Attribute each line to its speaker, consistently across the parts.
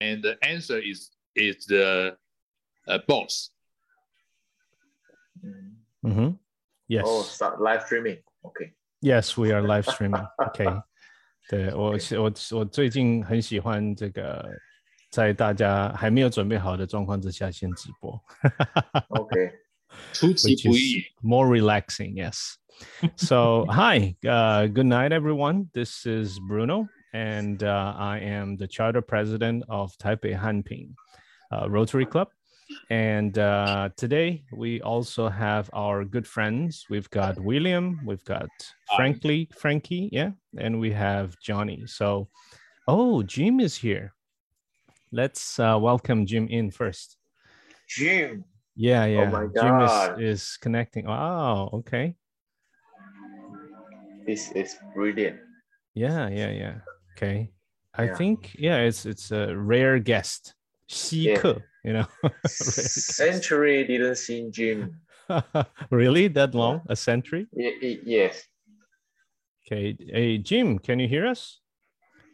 Speaker 1: and the answer is is the uh, boss.
Speaker 2: Mm-hmm. Yes.
Speaker 3: Oh, start live streaming. Okay.
Speaker 2: Yes, we are live streaming. OK，对我我我最近很喜欢这个，在大家还没有准备好的状况之下先直播。
Speaker 3: Okay.
Speaker 1: 出其
Speaker 2: which
Speaker 1: 不
Speaker 2: is
Speaker 1: 意。
Speaker 2: more relaxing. Yes. so, hi, uh, good night, everyone. This is Bruno, and uh, I am the charter president of Taipei Hanping uh, Rotary Club. And uh, today we also have our good friends. We've got William, we've got Franky, Franky, yeah, and we have Johnny. So, oh, Jim is here. Let's uh, welcome Jim in first.
Speaker 3: Jim.
Speaker 2: Yeah, yeah.
Speaker 3: my
Speaker 2: Jim is, is connecting. Wow, okay.
Speaker 3: This is brilliant.
Speaker 2: Yeah, yeah, yeah. Okay. I
Speaker 3: Yeah.
Speaker 2: think yeah, it's it's a rare guest. 稀客, you know.
Speaker 3: Century didn't see Jim.
Speaker 2: really? That long? A century?
Speaker 3: Y- yes.
Speaker 2: Okay. Hey Jim, can you hear us?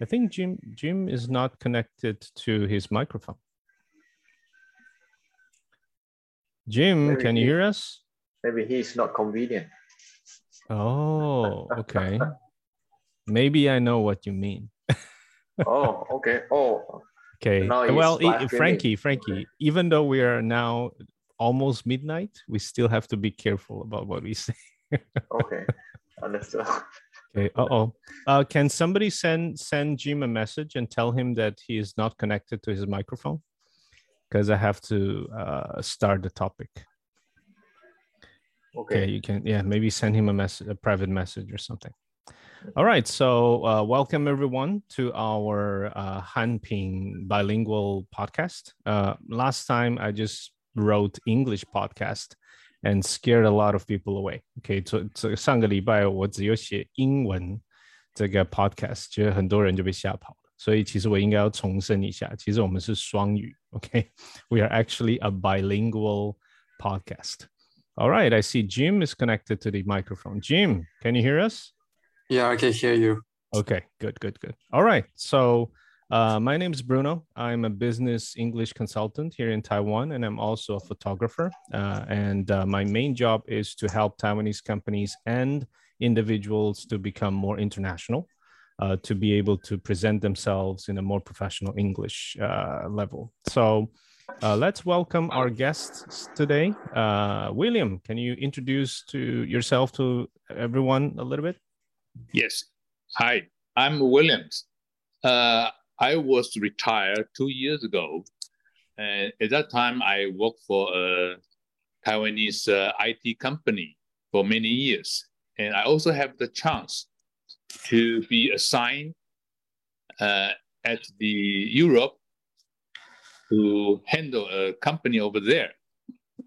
Speaker 2: I think Jim Jim is not connected to his microphone. Jim,
Speaker 3: Maybe
Speaker 2: can you
Speaker 3: he-
Speaker 2: hear us?
Speaker 3: Maybe he's not convenient.
Speaker 2: Oh, okay. Maybe I know what you mean.
Speaker 3: Oh, okay. Oh,
Speaker 2: Okay. Well,
Speaker 3: streaming.
Speaker 2: Franky, Franky,
Speaker 3: Okay.
Speaker 2: even though we are now almost midnight, we still have to be careful about what we say.
Speaker 3: okay. Understood.
Speaker 2: Okay. Uh-oh. Uh Can somebody send send Jim a message and tell him that he is not connected to his microphone? Because I have to uh, start the topic. Okay.
Speaker 3: Okay.
Speaker 2: You can, yeah, maybe send him a message, a private message or something. All right. So, uh, welcome everyone to our uh, Hanping bilingual podcast. Uh, last time I just wrote English podcast and scared a lot of people away. Okay. 这这上个礼拜我只有写英文这个 podcast，觉得很多人就被吓跑了。所以其实我应该要重申一下，其实我们是双语。OK，we、are actually a bilingual podcast. All right, I see Jim is connected to the microphone. Jim, can you hear us?
Speaker 4: Yeah, I can hear you.
Speaker 2: Okay, good, good, good. All right. So, uh, my name is Bruno. I'm a business English consultant here in Taiwan, and I'm also a photographer. Uh, and uh, my main job is to help Taiwanese companies and individuals to become more international, uh, to be able to present themselves in a more professional English uh, level. So, uh, let's welcome our guests today. William, can you introduce to yourself to everyone a little bit?
Speaker 1: Yes. Hi, I'm Williams. Uh, I was retired two years ago. And at that time, I worked for a Taiwanese uh, IT company for many years. And I also have the chance to be assigned uh, at the Europe to handle a company over there.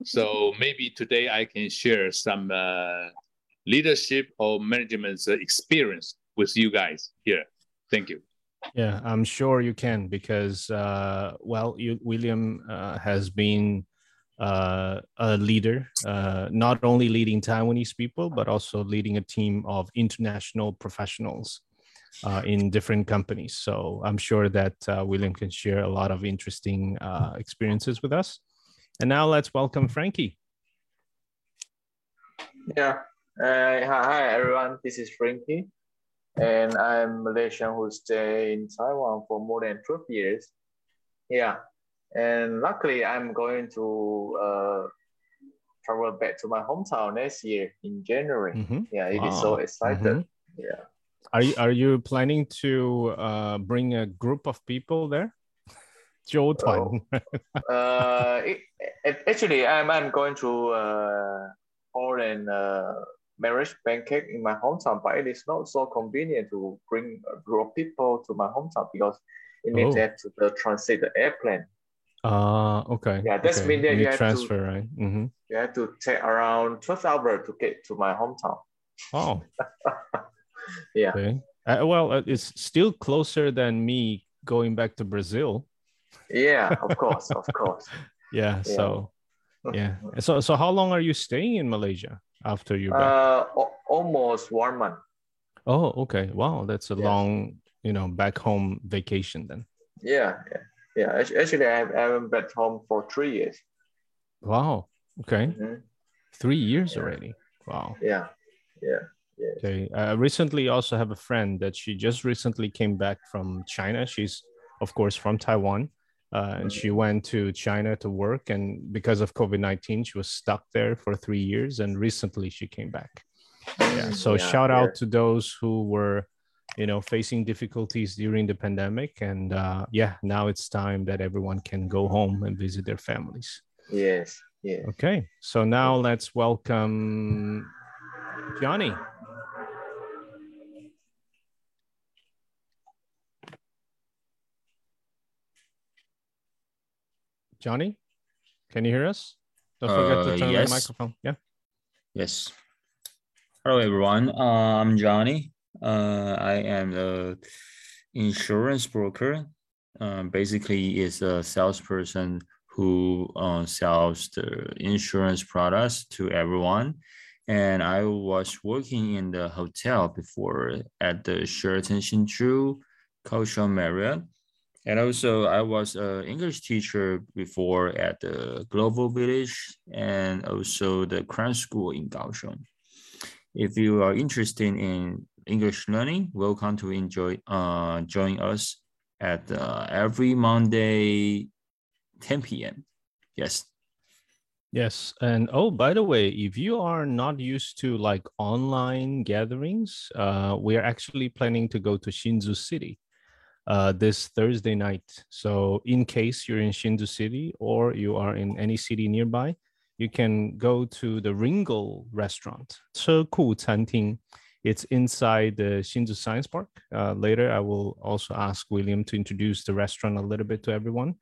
Speaker 1: So maybe today I can share some uh, leadership or management uh, experience with you guys here. Thank you.
Speaker 2: Yeah, I'm sure you can because, uh, well, you, William uh, has been uh, a leader, uh, not only leading Taiwanese people, but also leading a team of international professionals uh, in different companies. So I'm sure that uh, William can share a lot of interesting uh, experiences with us. And now let's welcome Franky.
Speaker 3: Yeah. Uh, hi, hi, everyone. This is Franky. And I'm Malaysian who stay in Taiwan for more than 12 years. Yeah. And luckily, I'm going to uh, travel back to my hometown next year in January.
Speaker 2: Mhm.
Speaker 3: Yeah, it is so
Speaker 2: Wow.
Speaker 3: excited.
Speaker 2: Mhm.
Speaker 3: Yeah.
Speaker 2: Are you, are you planning to uh, bring a group of people there? 纠团。
Speaker 3: uh, it, it- actually, I'm, I'm going to uh, hold an uh, marriage banquet in my hometown, but it is not so convenient to bring a group of people to my hometown because you need
Speaker 2: Oh.
Speaker 3: to have to uh, transit the airplane.
Speaker 2: Uh, okay.
Speaker 3: Yeah, that's
Speaker 2: okay.
Speaker 3: mean that
Speaker 2: need
Speaker 3: you have to-
Speaker 2: transfer, right? hmm
Speaker 3: You have to take around 12 hours to get to my hometown.
Speaker 2: Oh,
Speaker 3: Yeah.
Speaker 2: okay. Uh, well, uh, it's still closer than me going back to Brazil.
Speaker 3: Yeah, of course, of course.
Speaker 2: Yeah.
Speaker 3: Yeah.
Speaker 2: So, yeah. So, so how long are you staying in Malaysia after back?
Speaker 3: Uh, almost one month.
Speaker 2: oh, okay. Wow, that's a
Speaker 3: yes.
Speaker 2: long, you know, back home vacation then.
Speaker 3: Yeah, yeah. Yeah, actually, I haven't been back home for three years.
Speaker 2: Wow. Okay.
Speaker 3: Mm-hmm.
Speaker 2: Three years
Speaker 3: Yeah.
Speaker 2: already. Wow.
Speaker 3: Yeah, yeah, yeah.
Speaker 2: Okay. I recently also have a friend that she just recently came back from China. She's, of course, from Taiwan. Uh, and she went to China to work. And because of COVID 19, she was stuck there for three years. And recently she came back. Yeah. So
Speaker 3: Yeah,
Speaker 2: shout out to those who were, you know, facing difficulties during the pandemic. And uh, yeah, now it's time that everyone can go home and visit their families.
Speaker 3: Yes, yes.
Speaker 2: Okay. So now let's welcome Johnny. Johnny, can you hear us? Don't forget to
Speaker 5: Uh,
Speaker 2: turn on
Speaker 5: yes.
Speaker 2: the microphone. Yeah.
Speaker 5: Yes. Hello, everyone. Uh, I'm Johnny. Uh, I am a insurance broker. Uh, basically, is a salesperson who uh, sells the insurance products to everyone. And I was working in the hotel before at the Sheraton Hsinchu Kaohsiung Marriott. And also, I was an English teacher before at the Global Village and also the Crown School in Kaohsiung. If you are interested in English learning, welcome to enjoy uh, join us at uh, every Monday, 10 p.m. Yes.
Speaker 2: Yes. And oh, by the way, if you are not used to like online gatherings, uh, we are actually planning to go to Hsinchu City uh, this Thursday night. So, in case you're in Hsinchu City or you are in any city nearby, you can go to the Ringo restaurant, 车库餐厅. It's inside the Hsinchu Science Park. Uh, later, I will also ask William to introduce the restaurant a little bit to everyone.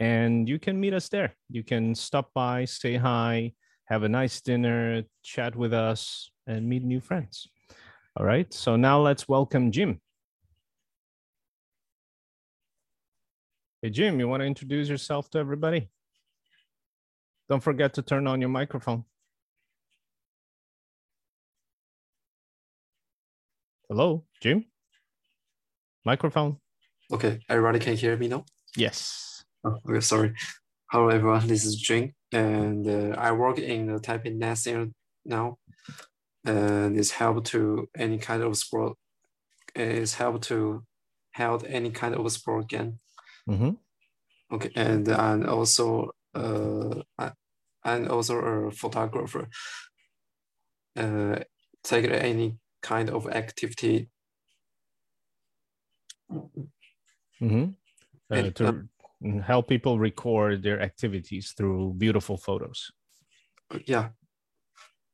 Speaker 2: And you can meet us there. You can stop by, say hi, have a nice dinner, chat with us, and meet new friends. All right. So now let's welcome Jim. Hey, Jim, you want to introduce yourself to everybody? Don't forget to turn on your microphone. Hello, Jim? Microphone?
Speaker 4: Okay, everybody can hear me now?
Speaker 2: Yes.
Speaker 4: Oh, okay, sorry. Hello, everyone. This is Jim, and uh, I work in the Taipei National now. And it's help to any kind of sport. It's help to help any kind of sport game.
Speaker 2: Hmm
Speaker 4: Okay, and and also uh, I- I'm also a photographer. Uh, take any kind of activity.
Speaker 2: hmm Uh,
Speaker 4: And,
Speaker 2: to
Speaker 4: um,
Speaker 2: mm, help people record their activities through beautiful photos.
Speaker 4: Yeah,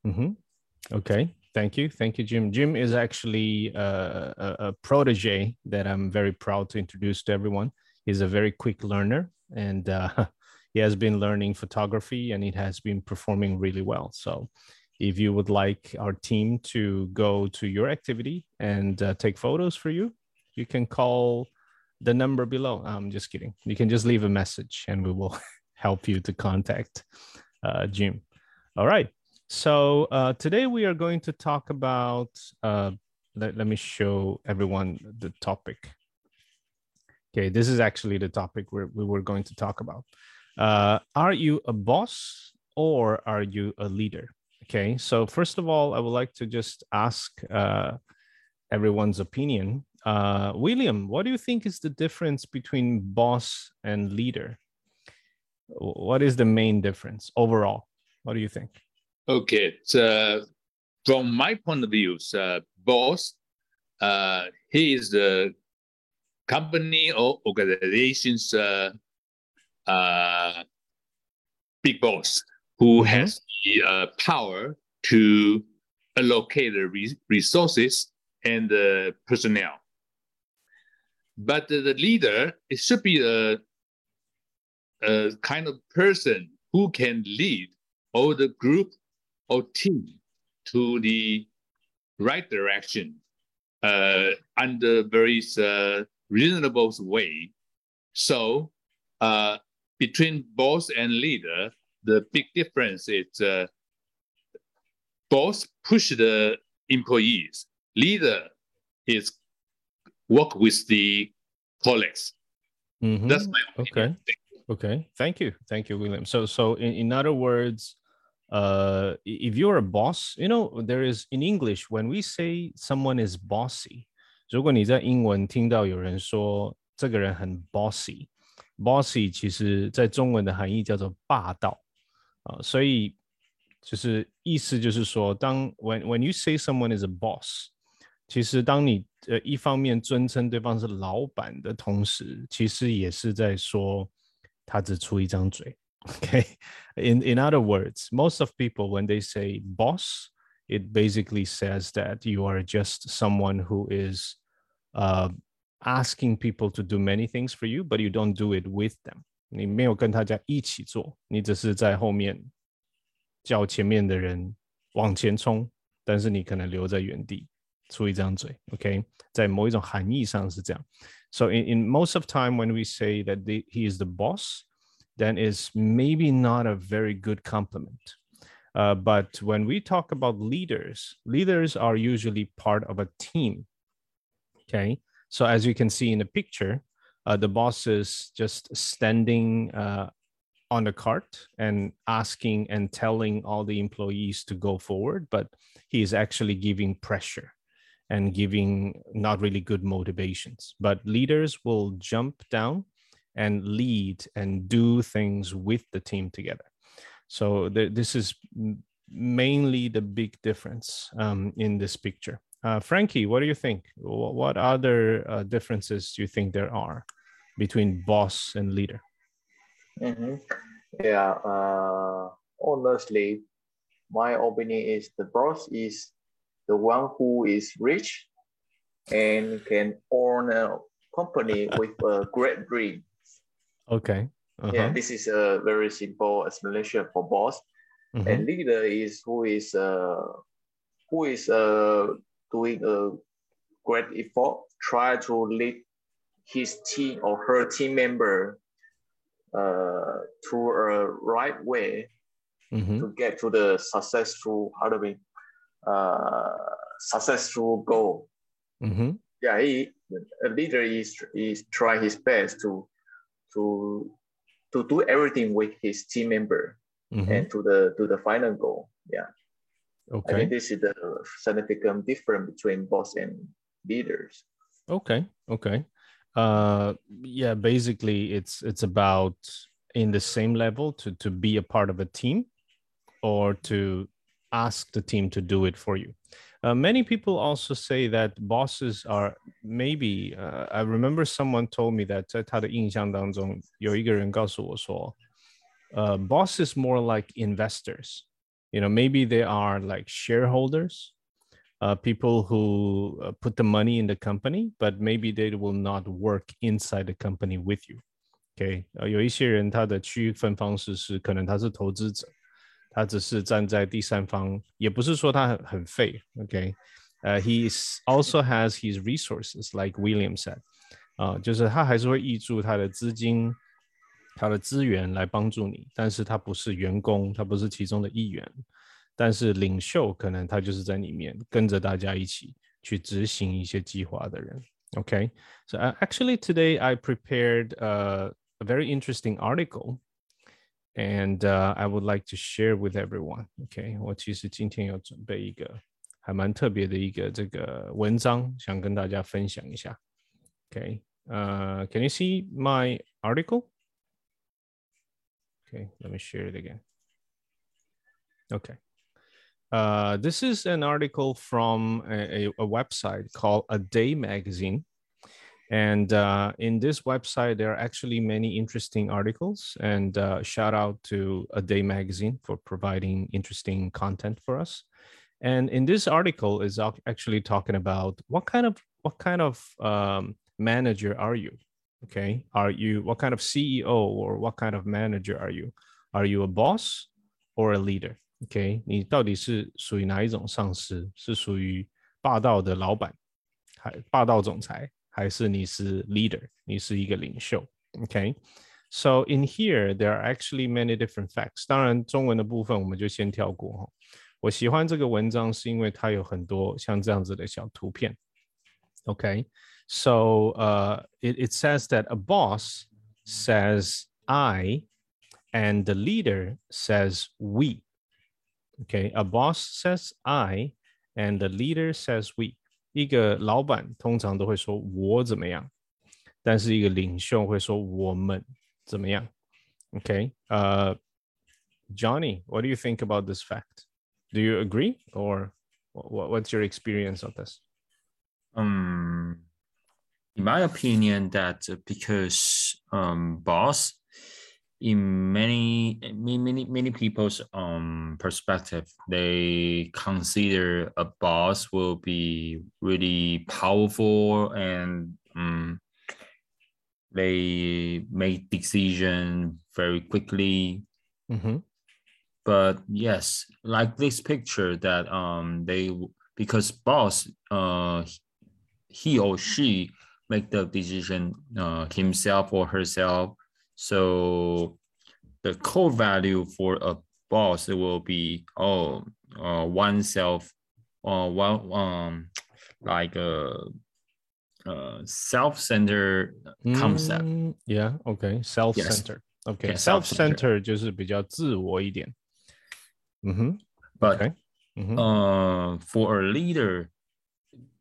Speaker 2: hmm Okay, thank you, thank you, Jim. Jim is actually uh, a, a protege that I'm very proud to introduce to everyone. He's a very quick learner, and uh, he has been learning photography, and it has been performing really well. So, if you would like our team to go to your activity and uh, take photos for you, you can call the number below. I'm just kidding. You can just leave a message, and we will help you to contact uh, Jim. All right. So uh, today we are going to talk about. Uh, let, let me show everyone the topic. Okay, this is actually the topic we're, we were going to talk about. Uh, are you a boss or are you a leader? Okay, so first of all, I would like to just ask uh, everyone's opinion. Uh, William, what do you think is the difference between boss and leader? What is the main difference overall? What do you think?
Speaker 1: Okay, so from my point of view, boss, uh, he is the company or organization's uh, uh, big boss who
Speaker 2: Mhm.
Speaker 1: has the uh, power to allocate the re- resources and the personnel. But the, the leader, it should be a, a kind of person who can lead all the group or team to the right direction uh, under various uh, reasonable way. So uh, between boss and leader, the big difference is uh, boss push the employees, leader is work with the colleagues.
Speaker 2: Mhm.
Speaker 1: That's my opinion.
Speaker 2: Okay. Okay. Thank you. Thank you, William. So, so in, in other words, uh, if you're a boss, you know, there is in English when we say someone is bossy，如果你在英文听到有人说这个人很 bossy，bossy 其实在中文的含义叫做霸道啊、所以就是意思就是说，当 when when you say someone is a boss，其实当你呃一方面尊称对方是老板的同时，其实也是在说他只出一张嘴。OK，in in other words, most of people when they say boss, it basically says that you are just someone who is uh, asking people to do many things for you, but you don't do it with them. 你没有跟大家一起做，你只是在后面叫前面的人往前冲，但是你可能留在原地。出一张嘴，OK，在某一种含义上是这样。So in, in most of time when we say that the, he is the boss, then is maybe not a very good compliment. Uh, but when we talk about leaders, leaders are usually part of a team. Okay, so as you can see in the picture, uh, the boss is just standing uh, on the cart and asking and telling all the employees to go forward, but he is actually giving pressure and giving not really good motivations. But leaders will jump down and lead and do things with the team together. So th- this is mainly the big difference um, in this picture. Uh, Franky, what do you think? Wh- What other uh, differences do you think there are between boss and leader?
Speaker 3: Mhm. Yeah, uh, honestly, my opinion is the boss is the one who is rich and can own a company with a great dream.
Speaker 2: Okay.
Speaker 3: Yeah,
Speaker 2: Uh-huh.
Speaker 3: this is a very simple explanation for boss.
Speaker 2: Mhm.
Speaker 3: And leader is who is uh, who is uh, doing a great effort, try to lead his team or her team member uh, to a right way
Speaker 2: Mhm.
Speaker 3: to get to the successful how do we uh, successful goal.
Speaker 2: Mhm.
Speaker 3: Yeah, he, a leader is is try his best to to to do everything with his team member
Speaker 2: Mhm.
Speaker 3: and to the to the final goal. Yeah,
Speaker 2: Okay.
Speaker 3: I think this is the significant difference between boss and leaders.
Speaker 2: Okay. Okay. Uh, yeah. Basically, it's it's about in the same level to to be a part of a team, or to ask the team to do it for you. Uh, many people also say that bosses are maybe. Uh, I remember someone told me that 在他的印象当中，有一个人告诉我说，uh, boss is more like investors. You know, maybe they are like shareholders uh, people who uh, put the money in the company, but maybe they will not work inside the company with you. OK，呃，有一些人他的区分方式是，可能他是投资者， 他只是站在第三方，也不是说他很很废。OK，呃、h e is also has his resources, like William said，啊、就是他还是会挹注他的资金、他的资源来帮助你，但是他不是员工，他不是其中的一员。但是领袖可能他就是在里面跟着大家一起去执行一些计划的人。Okay, so uh, actually today I prepared uh, a very interesting article, and uh, I would like to share with everyone. Okay，我其实今天有准备一个还蛮特别的一个这个文章，想跟大家分享一下。Okay, uh, can you see my article? Okay, let me share it again. Okay. Uh, this is an article from a, a, a website called A Day Magazine. And uh, in this website, there are actually many interesting articles. And uh, shout out to A Day Magazine for providing interesting content for us. And in this article is ac- actually talking about what kind of what kind of um, manager are you? Okay, are you what kind of CEO or what kind of manager are you? Are you a boss or a leader? OK，你到底是属于哪一种上司？是属于霸道的老板，还霸道总裁， 还是你是 leader？你是一个领袖？OK，so、in here there are actually many different facts。当然，中文的部分我们就先跳过哈。我喜欢这个文章是因为它有很多像这样子的小图片。OK，so、uh, it it says that a boss says I and the leader says we. Okay, a boss says I and the leader says we. 一个老板通常都会说我怎么样，但是一个领袖会说我们怎么样。Okay, uh, Johnny, what do you think about this fact? Do you agree, or what's your experience of this?
Speaker 5: Um, in my opinion, that because um, boss, in many many many people's um perspective, they consider a boss will be really powerful and um, they make decision very quickly.
Speaker 2: Mm-hmm.
Speaker 5: But yes, like this picture that um they because boss uh he or she make the decision uh, himself or herself. So the core value for a boss will be oh uh, oneself uh, one um like a, a self-centered concept.
Speaker 2: Mm, yeah, okay, self-centered.
Speaker 5: Yes.
Speaker 2: Okay,
Speaker 5: Yeah,
Speaker 2: self-centered 就是比较自我一点。嗯哼，
Speaker 5: But
Speaker 2: Okay. 嗯哼，
Speaker 5: uh, for a leader,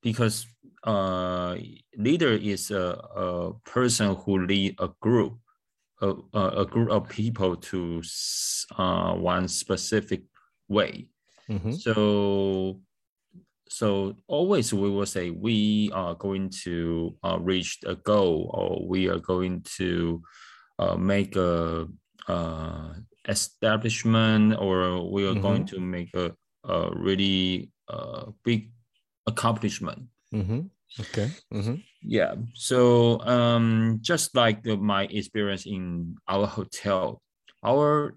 Speaker 5: because uh, leader is a, a person who lead a group, a, a group of people to uh, one specific way.
Speaker 2: Mm-hmm.
Speaker 5: So, so always we will say we are going to uh, reach a goal or we are going to uh, make a uh, establishment or we are mm-hmm. going to make a, a really uh, big accomplishment.
Speaker 2: Mm-hmm. Okay. Mm-hmm
Speaker 5: yeah so um, just like the, my experience in our hotel our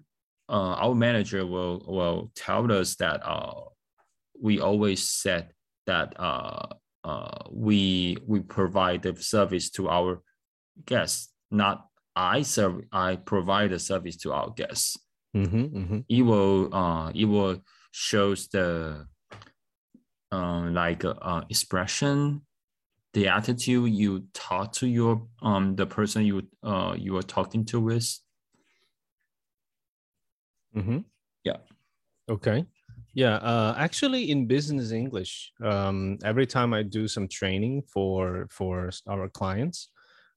Speaker 5: uh, our manager will will tell us that uh, we always said that uh, uh we we provide the service to our guests not i serve i provide the service to our guests
Speaker 2: mm-hmm, mm-hmm.
Speaker 5: it will uh, it will shows the uh, like expression the attitude you talk to your um the person you uh you are talking to with
Speaker 2: 嗯哼
Speaker 5: Yeah.
Speaker 2: Okay. Yeah. Uh, actually, in business English, um, every time I do some training for for our clients,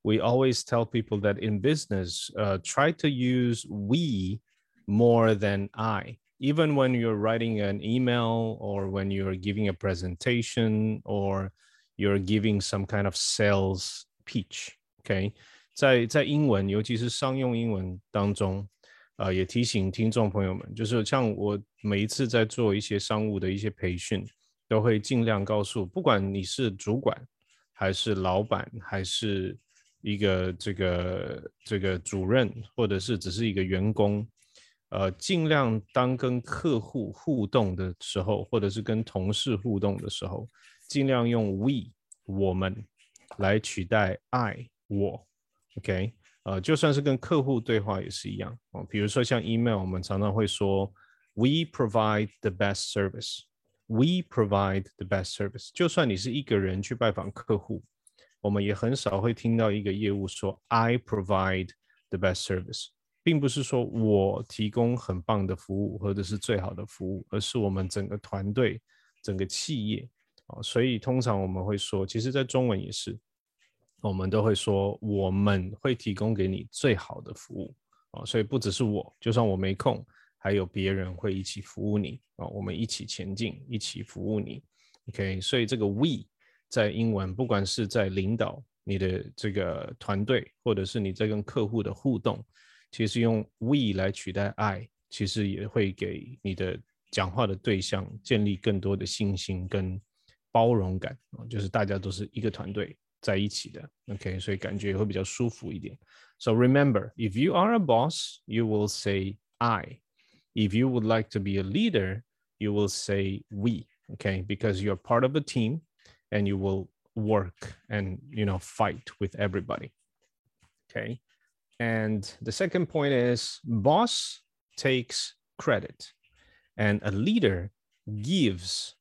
Speaker 2: we always tell people that in business, uh, try to use we more than I. Even when you're writing an email or when you're giving a presentation or you're giving some kind of sales pitch. OK，在在英文，尤其是商用英文当中，呃，也提醒听众朋友们，就是像我每一次在做一些商务的一些培训，都会尽量告诉，不管你是主管，还是老板，还是一个这个这个主任，或者是只是一个员工，呃，尽量当跟客户互动的时候，或者是跟同事互动的时候，尽量用 we 我们来取代 I 我，OK。呃，就算是跟客户对话也是一样哦。比如说像 email，我们常常会说 "We provide the best service." We provide the best service。就算你是一个人去拜访客户，我们也很少会听到一个业务说 "I provide the best service"，并不是说我提供很棒的服务或者是最好的服务，而是我们整个团队、整个企业哦。所以通常我们会说，其实在中文也是。我们都会说我们会提供给你最好的服务啊、所以不只是我，就算我没空，还有别人会一起服务你啊、我们一起前进，一起服务你。OK，所以这个 we 在英文，不管是在领导你的这个团队，或者是你在跟客户的互动，其实用 we 来取代 I，其实也会给你的讲话的对象建立更多的信心跟包容感啊、哦，就是大家都是一个团队。在一起的，OK，所以感觉会比较舒服一点。So remember, if you are a boss, you will say I. If you would like to be a leader, you will say we, okay? Because you're part of a team and you will work and, you know, fight with everybody. Okay. And the second point is boss takes credit and a leader gives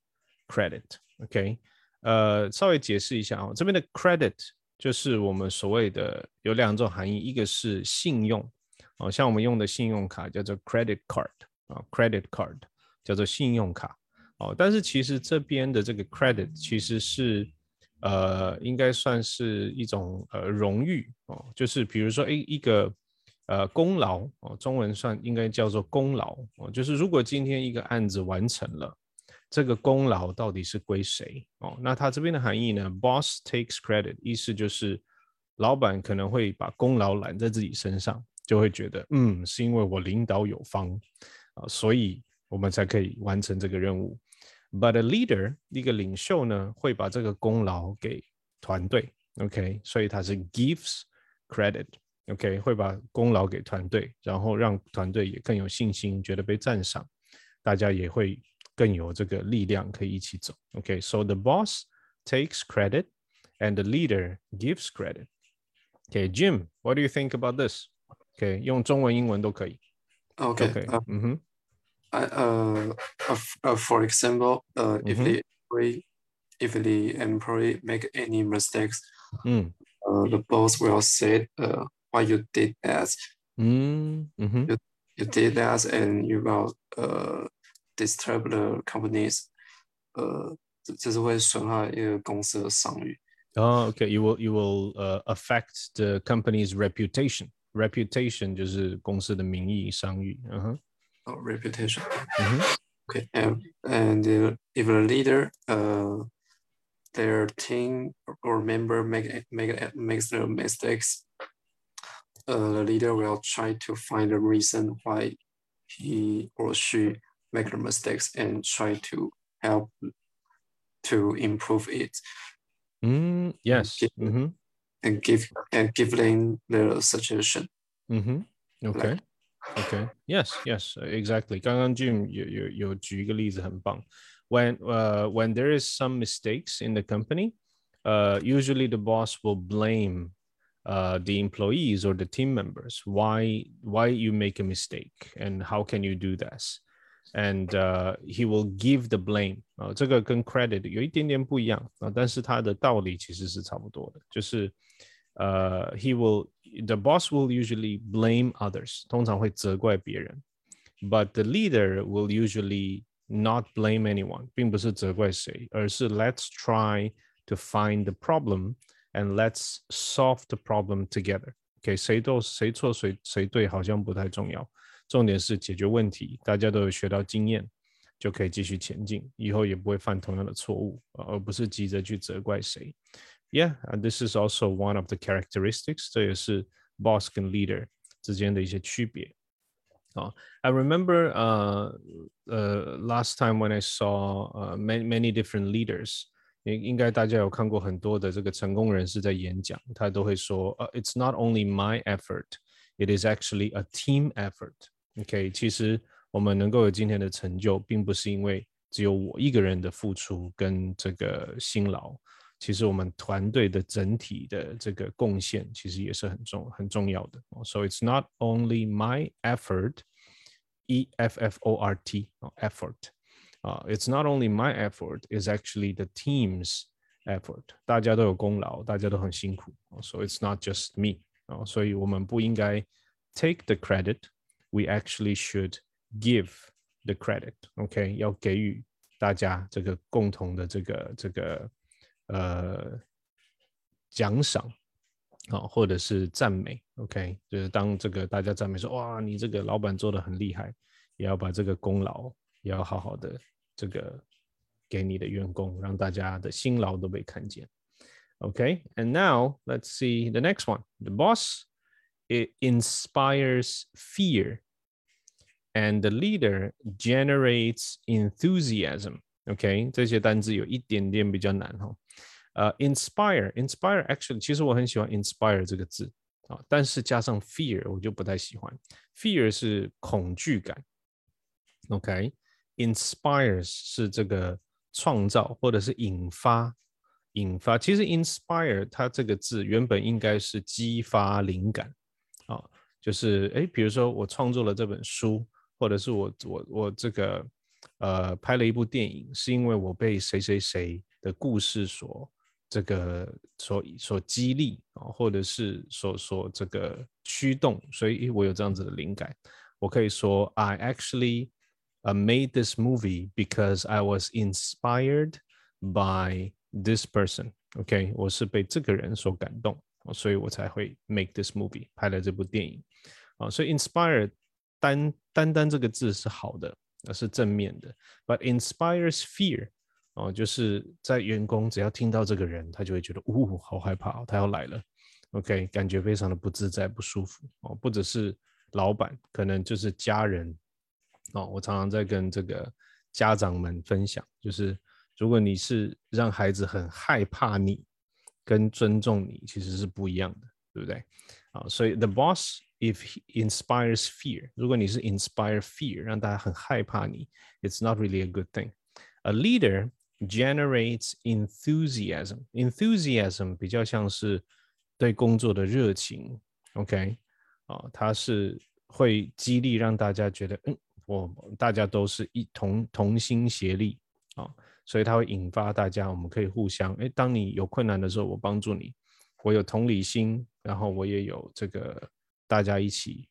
Speaker 2: credit, OK，呃，稍微解释一下啊，这边的 credit 就是我们所谓的有两种含义，一个是信用，哦，像我们用的信用卡叫做 credit card 啊，credit card 叫做信用卡，哦，但是其实这边的这个 credit 其实是呃，应该算是一种呃荣誉哦，就是比如说一一个呃功劳哦，中文算应该叫做功劳哦，就是如果今天一个案子完成了。这个功劳到底是归谁哦？那他这边的含义呢？Boss takes credit，意思就是老板可能会把功劳揽在自己身上，就会觉得嗯，是因为我领导有方啊，所以我们才可以完成这个任务。But a leader，一个领袖呢，会把这个功劳给团队，OK，所以他是 gives credit，OK，会把功劳给团队，然后让团队也更有信心，觉得被赞赏，大家也会。更有这个力量可以一起走。Okay, so the boss takes credit and the leader gives credit. Okay, Jim, what do you think about this? Okay, 用中文、英文都可以。
Speaker 4: Okay.
Speaker 2: Okay.
Speaker 4: Uh,
Speaker 2: mm-hmm.
Speaker 4: I, uh, uh, for example, uh, if
Speaker 2: Mhm.
Speaker 4: the employee, if the employee make any mistakes,
Speaker 2: 嗯
Speaker 4: uh, the boss will say, uh, why you did that,
Speaker 2: 嗯嗯哼
Speaker 4: you did that, and you will, uh, disturb the companies. 呃，这这是会损害一个公司的商誉。
Speaker 2: Oh, okay. You will you will uh, affect the company's reputation. Reputation 就是公司的名誉、商誉。嗯哼，
Speaker 4: uh, reputation.
Speaker 2: 嗯哼，
Speaker 4: Okay, and and uh, if a leader, uh, their team or member make make makes the mistakes, uh, the leader will try to find a reason why he or she make the mistakes and try to help to improve it
Speaker 2: 嗯，yes，
Speaker 4: Okay.
Speaker 2: 嗯哼，
Speaker 4: and give and give them the suggestion.
Speaker 2: 嗯哼，OK。Okay. Yes. Yes. uh, Exactly. 刚刚 Jim 有有有举一个例子，很棒。When uh when there is some mistakes in the company, uh usually the boss will blame uh the employees or the team members. Why why you make a mistake and how can you do this? And uh he will give the blame. 啊、这个跟 credit 有一点点不一样啊、但是它的道理其实是差不多的，就是呃、he will the boss will usually blame others，通常会责怪别人，but the leader will usually not blame anyone，并不是责怪谁，而是 let's try to find the problem and let's solve the problem together。OK，谁都谁错谁谁对好像不太重要， 重点是解决问题，大家都有学到经验，就可以继续前进，以后也不会犯同样的错误，呃而不是急着去责怪谁。Yeah, and this is also one of the characteristics. 这也是 boss 跟 leader 之间的一些区别。啊、I remember uh uh last time when I saw uh many many different leaders. 应应该大家有看过很多的这个成功人士在演讲，他都会说，呃、i t s not only my effort, it is actually a team effort. OK，其实我们能够有今天的成就，并不是因为只有我一个人的付出跟这个辛劳，其实我们团队的整体的这个贡献，其实也是很重很重要的。So it's not only my effort, E F F O R T, effort. 啊、uh,，It's not only my effort, it's actually the team's effort. 大家都有功劳，大家都很辛苦。So it's not just me. 啊、所以我们不应该 take the credit. We actually should give the credit. OK，要给予大家这个共同的这个这个呃奖赏啊，或者是赞美，OK，就是当这个大家赞美说哇，你这个老板做的很厉害，也要把这个功劳也要好好的这个给你的员工，让大家的辛劳都被看见。OK，and、now let's see the next one. The boss it inspires fear, and the leader generates enthusiasm. OK，这些单字有一点点比较难哈。呃、uh,，inspire，inspire actually，其实我很喜欢 inspire 这个字啊，但是加上 fear 我就不太喜欢。fear 是恐惧感，OK，inspires、是这个创造或者是引发，引发。其实 inspire 它这个字原本应该是激发灵感啊， 就是哎，比如说我创作了这本书，或者是我我我这个呃拍了一部电影，是因为我被谁谁谁的故事所这个所所激励啊，或者是所所这个驱动，所以我有这样子的灵感，我可以说 I actually made this movie because I was inspired by this person. OK，我是被这个人所感动，所以我才会 make this movie 拍了这部电影啊。所以 inspire 单单单这个字是好的，那是正面的。But inspires fear 哦，就是在员工只要听到这个人，他就会觉得呜，好害怕，他要来了。OK，感觉非常的不自在、不舒服哦。不只是老板，可能就是家人哦。我常常在跟这个家长们分享，就是。如果你是让孩子很害怕你，跟尊重你其实是不一样的，对不对？啊，所以 the boss if he inspires fear，如果你是 inspire fear，让大家很害怕你，it's not really a good thing. A leader generates enthusiasm. Enthusiasm 比较像是对工作的热情，OK？啊，它是会激励让大家觉得，嗯，我大家都是一同同心协力啊。所以它会引发大家，我们可以互相，哎，当你有困难的时候，我帮助你， 我有同理心，然后我也有这个大家一起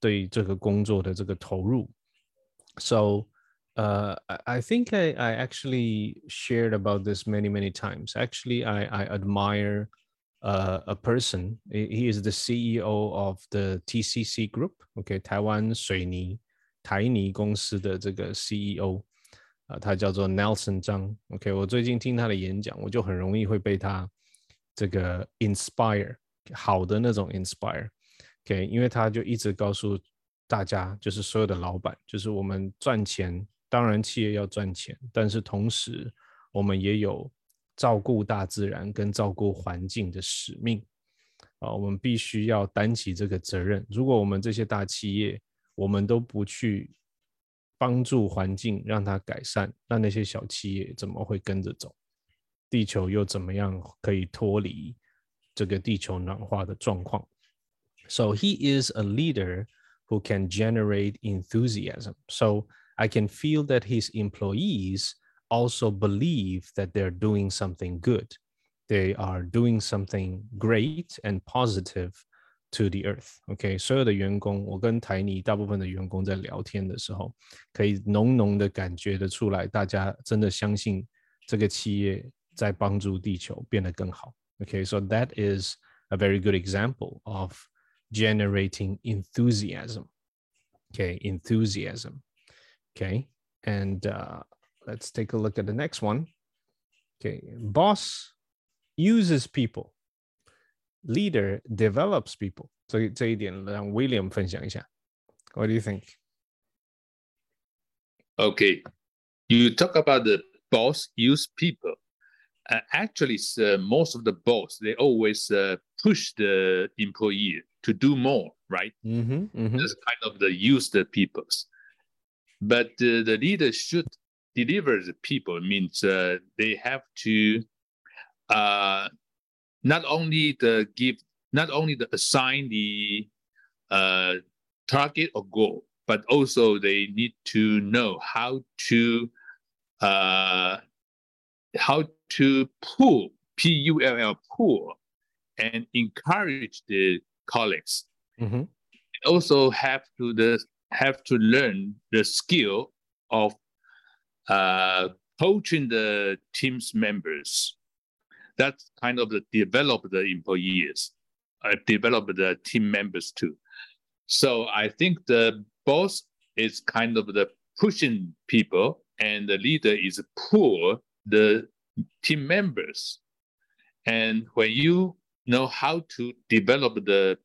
Speaker 2: 对这个工作的这个投入。So, uh, I think I, I actually shared about this many, many times. Actually, I, I admire uh, a person. He is the CEO of the TCC Group. OK，台湾水泥台泥公司的这个 CEO。啊，他叫做 Nelson 张，OK，我最近听他的演讲，我就很容易会被他这个 inspire 好的那种 inspire，OK，因为他就一直告诉大家，就是所有的老板，就是我们赚钱，当然企业要赚钱，但是同时我们也有照顾大自然跟照顾环境的使命啊，我们必须要担起这个责任。如果我们这些大企业，我们都不去。帮助环境让它改善，那那些小企业怎么会跟着走？地球又怎么样可以脱离这个地球暖化的状况？So he is a leader who can generate enthusiasm. So I can feel that his employees also believe that they're doing something good. They are doing something great and positive to the earth. OK，所有的员工，我跟台泥大部分的员工在聊天的时候，可以浓浓的感觉得出来，大家真的相信这个企业 在帮助地球变得更好。OK，so that is a very good example of generating enthusiasm. Okay, enthusiasm. Okay, and uh, let's take a look at the next one. Okay, boss uses people leader develops people. So William What do you think?
Speaker 1: Okay, you talk about the boss use people. Uh, actually, uh, most of the boss they always uh, push the employee to do more, right? Mm-hmm, mm-hmm. That's kind of the use the peoples. But uh, the leader should deliver the people. Means uh, they have to uh, not only the give, not only the assign the uh, target or goal, but also they need to know how to uh, how to pull P U L L pull and encourage the colleagues. Mm-hmm. Also have to the have to learn the skill of uh, coaching the team's members that's kind of the develop the employees, uh, develop the team members too. So I think the boss is kind of the pushing people, and the leader is pull the team members. And when you know how to develop the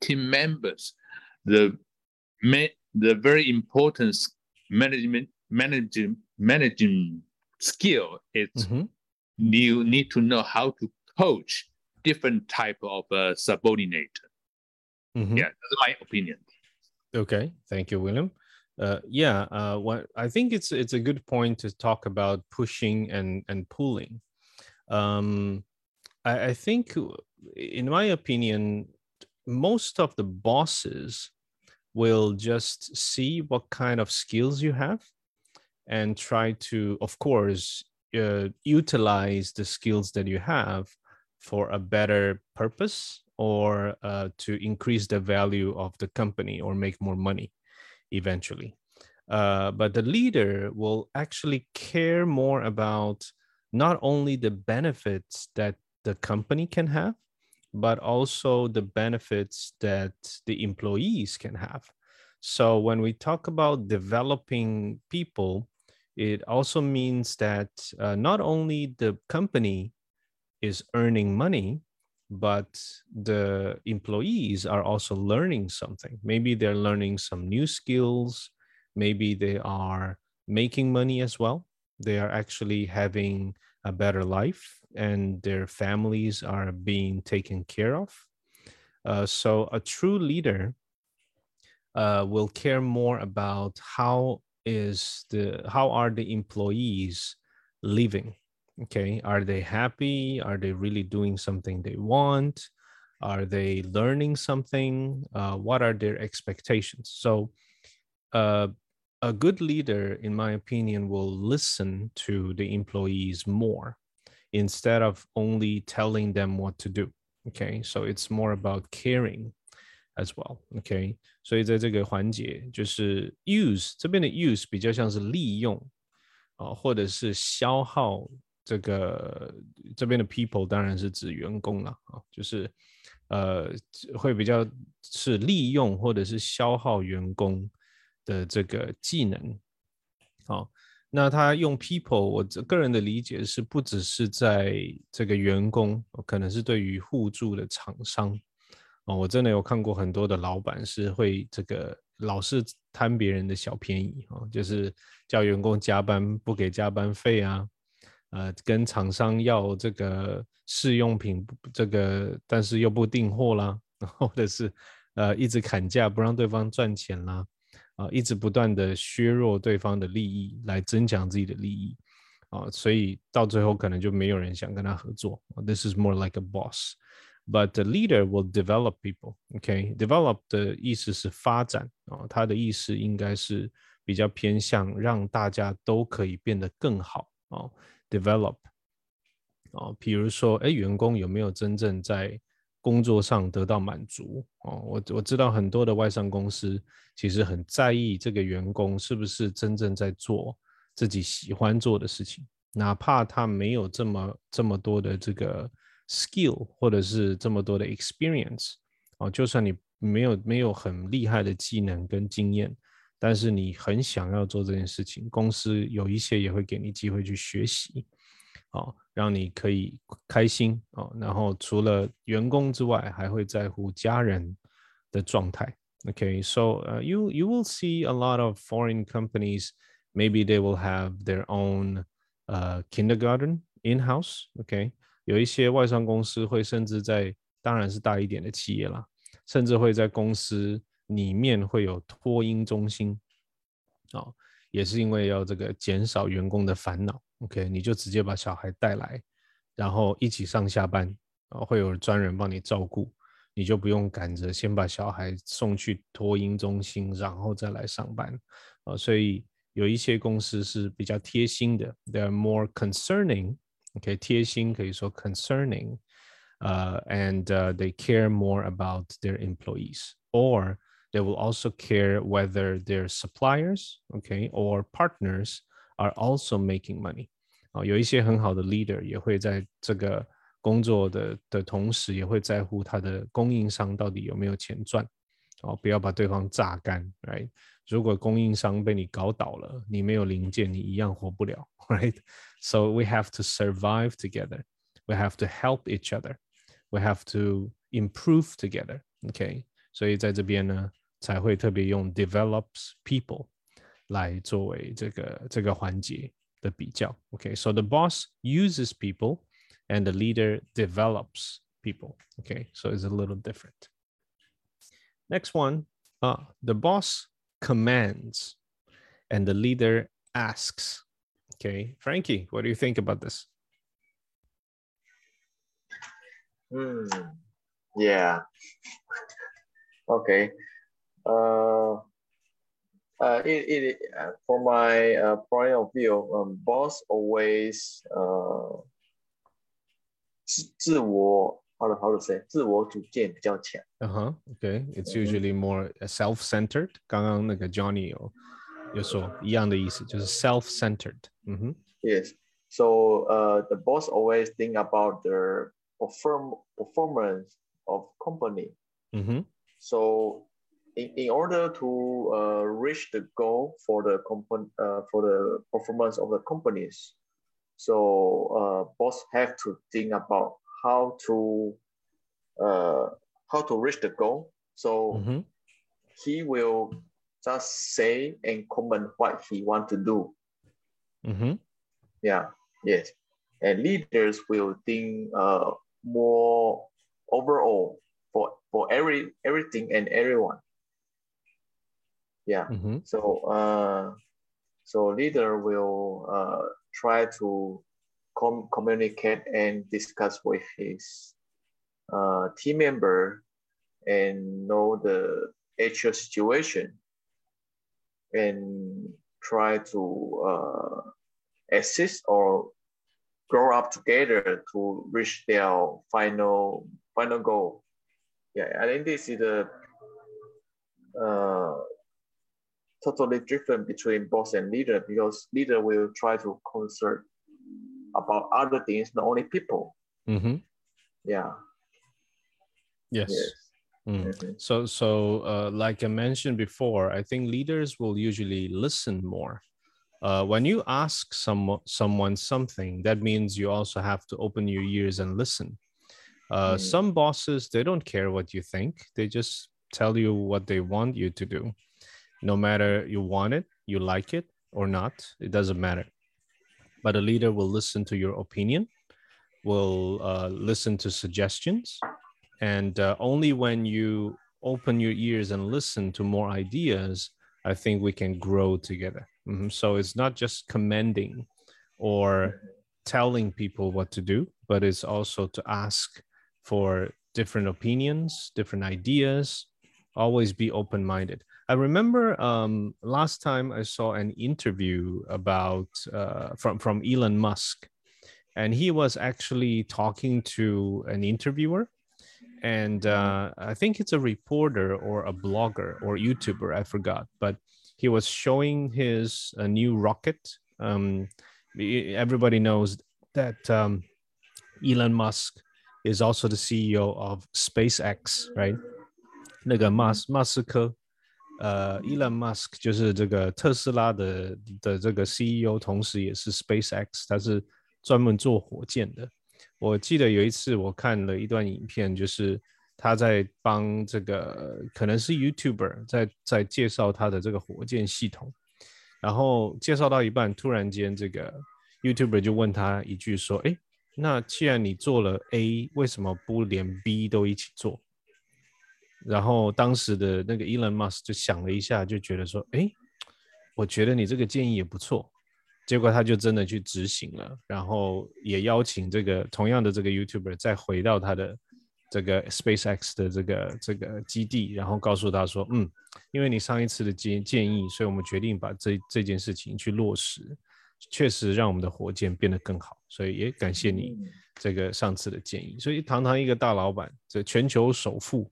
Speaker 1: team members, the the very important management managing managing skill is mm-hmm you need to know how to coach different type of uh, subordinate. Mm-hmm. Yeah, that's my opinion.
Speaker 2: Okay, thank you, William. Uh, yeah, uh, what I think it's it's a good point to talk about pushing and and pulling. Um, I, I think, in my opinion, most of the bosses will just see what kind of skills you have and try to, of course, uh, utilize the skills that you have for a better purpose or uh, to increase the value of the company or make more money eventually. Uh, but the leader will actually care more about not only the benefits that the company can have, but also the benefits that the employees can have. So when we talk about developing people, it also means that uh, not only the company is earning money, but the employees are also learning something. Maybe they're learning some new skills. Maybe they are making money as well. They are actually having a better life and their families are being taken care of. Uh, so a true leader uh, will care more about how is the how are the employees living okay are they happy are they really doing something they want are they learning something uh, what are their expectations so uh, a good leader in my opinion will listen to the employees more instead of only telling them what to do okay so it's more about caring as well okay 所以在这个环节就是 use 这边的 use 比较像是利用啊，或者是消耗 这个这边的 people 当然是指员工了啊，就是呃会比较是利用或者是消耗员工的这个技能。好，那他用 people，我个人的理解是不只是在这个员工，可能是对于互助的厂商。哦，我真的有看过很多的老板是会这个老是贪别人的小便宜啊，就是叫员工加班不给加班费啊，呃，跟厂商要这个试用品，这个但是又不订货啦，或者是呃一直砍价不让对方赚钱啦，啊，一直不断的削弱对方的利益来增强自己的利益啊，所以到最后可能就没有人想跟他合作。This is more like a boss. But the leader will develop people. OK, develop 的意思是发展啊，他的意思应该是比较偏向让大家都可以变得更好啊。Develop 啊，比如说，哎，员工有没有真正在工作上得到满足？哦，我我知道很多的外商公司其实很在意这个员工是不是真正在做自己喜欢做的事情，哪怕他没有这么这么多的这个。skill 或者是这么多的 experience 哦，就算你没有没有很厉害的技能跟经验，但是你很想要做这件事情，公司有一些也会给你机会去学习，哦，让你可以开心哦。然后除了员工之外，还会在乎家人的状态。OK，so uh you you will see a lot of foreign companies. Maybe they will have their own uh, kindergarten in house. OK，有一些外商公司会甚至在，当然是大一点的企业啦，甚至会在公司里面会有托婴中心，哦，也是因为要这个减少员工的烦恼。OK，你就直接把小孩带来，然后一起上下班，啊，会有专人帮你照顾，你就不用赶着先把小孩送去托婴中心，然后再来上班，啊，所以有一些公司是比较贴心的 They're more concerning，OK，贴心可以说 concerning, uh, and they care more about their employees, or they will also care whether their suppliers, okay, or partners are also making money. 啊，有一些很好的 leader 也会在这个工作的的同时，也会在乎他的供应商到底有没有钱赚。哦，不要把对方榨干，right？如果供应商被你搞倒了，你没有零件，你一样活不了，right？So we have to survive together. We have to help each other. We have to improve together. OK，所以在这边呢， 才会特别用 develops people 来作为这个这个环节的比较。OK，so、okay, so the boss uses people and the leader develops people. Okay, so it's a little different. Next one, uh, the boss commands and the leader asks. Okay, Franky, what do you think about this?
Speaker 3: Hmm. Yeah. Okay Uh, uh, it, it uh, from my uh, point of view, um, boss always uh, 自自我 how to how to say 自我主见比较强。
Speaker 2: Uh huh. Okay. It's
Speaker 3: Mhm.
Speaker 2: usually more self-centered. 刚刚那个 Johnny 有有说一样的意思，就是 self-centered. 嗯哼。
Speaker 3: Yes. So uh, the boss always think about the perform performance of company.
Speaker 2: 嗯哼。
Speaker 3: So in, in order to uh, reach the goal for the comp- uh, for the performance of the companies. So uh, boss have to think about how to uh, how to reach the goal. So
Speaker 2: mm-hmm.
Speaker 3: he will just say and comment what he want to do.
Speaker 2: Mm-hmm.
Speaker 3: yeah yes. And leaders will think uh, more overall for for every everything and everyone. Yeah.
Speaker 2: 嗯哼。
Speaker 3: So uh, so leader will uh, try to com- communicate and discuss with his uh, team member and know the actual situation and try to uh, assist or grow up together to reach their final final goal. Yeah, I think this is the uh, totally different between boss and leader because leader will try to concern about other things, not only people.
Speaker 2: 嗯哼。
Speaker 3: Yeah.
Speaker 2: Yes.
Speaker 3: Yes.
Speaker 2: Mm.
Speaker 3: Mhm.
Speaker 2: So, so uh, like I mentioned before, I think leaders will usually listen more. Uh, when you ask some, someone something, that means you also have to open your ears and listen. Uh,
Speaker 3: Mm.
Speaker 2: Some bosses, they don't care what you think. They just tell you what they want you to do. No matter you want it, you like it or not, it doesn't matter. But a leader will listen to your opinion, will uh, listen to suggestions, and uh, only when you open your ears and listen to more ideas i think we can grow together Mhm. so it's not just commending or telling people what to do but it's also to ask for different opinions different ideas always be open-minded i remember um, last time i saw an interview about uh, from from elon musk and he was actually talking to an interviewer and uh, I think it's a reporter or a blogger or YouTuber, I forgot, but he was showing his uh, new rocket. Um, e- everybody knows that um, Elon Musk is also the CEO of SpaceX, right? 那个马斯马斯克， 呃，Elon Musk 就是这个特斯拉的的这个 CEO，同时也是 SpaceX，他是专门做火箭的。我记得有一次我看了一段影片，就是他在帮这个可能是 YouTuber 在在介绍他的这个火箭系统，然后介绍到一半，突然间这个 YouTuber 就问他一句说：“哎，那既然你做了 A，为什么不连 B 都一起做？”然后当时的那个 Elon Musk 就想了一下，就觉得说：“哎，我觉得你这个建议也不错。”结果他就真的去执行了，然后也邀请这个同样的这个 YouTuber 再回到他的这个 SpaceX 的这个这个基地，然后告诉他说：“嗯，因为你上一次的建建议，所以我们决定把这这件事情去落实，确实让我们的火箭变得更好。所以也感谢你这个上次的建议。所以堂堂一个大老板，这全球首富，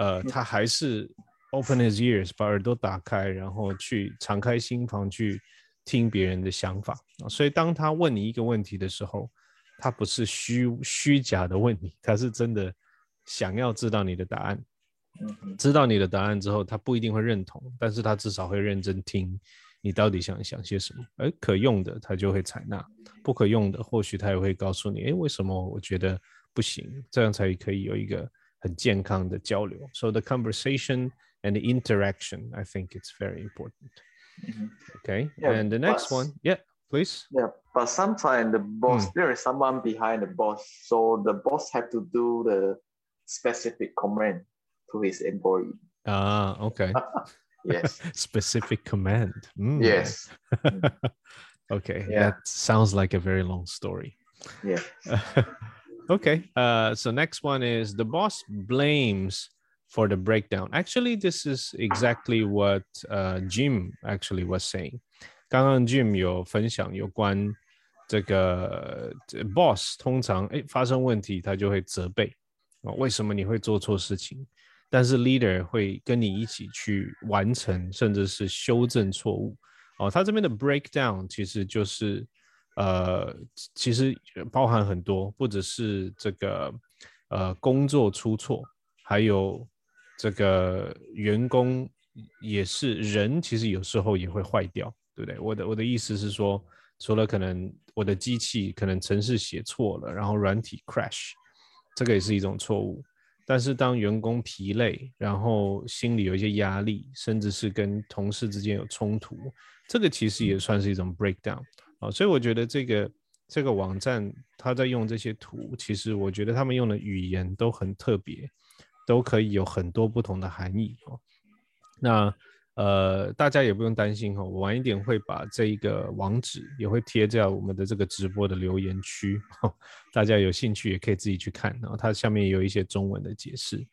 Speaker 2: 呃，他还是 open his ears，把耳朵打开，然后去敞开心房去。”听别人的想法啊，所以当他问你一个问题的时候，他不是虚虚假的问你，他是真的想要知道你的答案。知道你的答案之后，他不一定会认同，但是他至少会认真听你到底想想些什么。而可用的，他就会采纳；不可用的，或许他也会告诉你，诶，为什么我觉得不行？这样才可以有一个很健康的交流。So the conversation and the interaction, I think it's very important. Okay.
Speaker 3: Yeah,
Speaker 2: and the next
Speaker 3: but-
Speaker 2: one, yeah, please.
Speaker 3: Yeah, but sometimes the boss
Speaker 2: Mm.
Speaker 3: there is someone behind the boss, so the boss have to do the specific command to his employee.
Speaker 2: Ah, okay.
Speaker 3: Yes,
Speaker 2: Specific command. Mm.
Speaker 3: yes,
Speaker 2: Okay.
Speaker 3: Yeah.
Speaker 2: That sounds like a very long story.
Speaker 3: yeah.
Speaker 2: okay. Uh, so next one is the boss blames for the breakdown. Actually, this is exactly what uh, Jim actually was saying. 刚刚 Jim 有分享有关这个 boss 通常哎发生问题他就会责备啊，为什么你会做错事情？但是 leader 会跟你一起去完成，甚至是修正错误。哦，他这边的 breakdown 其实就是 呃，其实包含很多，不只是这个呃工作出错，还有。这个员工也是人，其实有时候也会坏掉，对不对？我的我的意思是说，除了可能我的机器可能程式写错了，然后软体 crash，这个也是一种错误。但是当员工疲累，然后心里有一些压力，甚至是跟同事之间有冲突，这个其实也算是一种 breakdown 啊。所以我觉得这个这个网站他在用这些图，其实我觉得他们用的语言都很特别。都可以有很多不同的含义哦。那呃，大家也不用担心哈，我晚一点会把这一个网址也会贴在我们的这个直播的留言区，大家有兴趣也可以自己去看。然后它下面有一些中文的解释。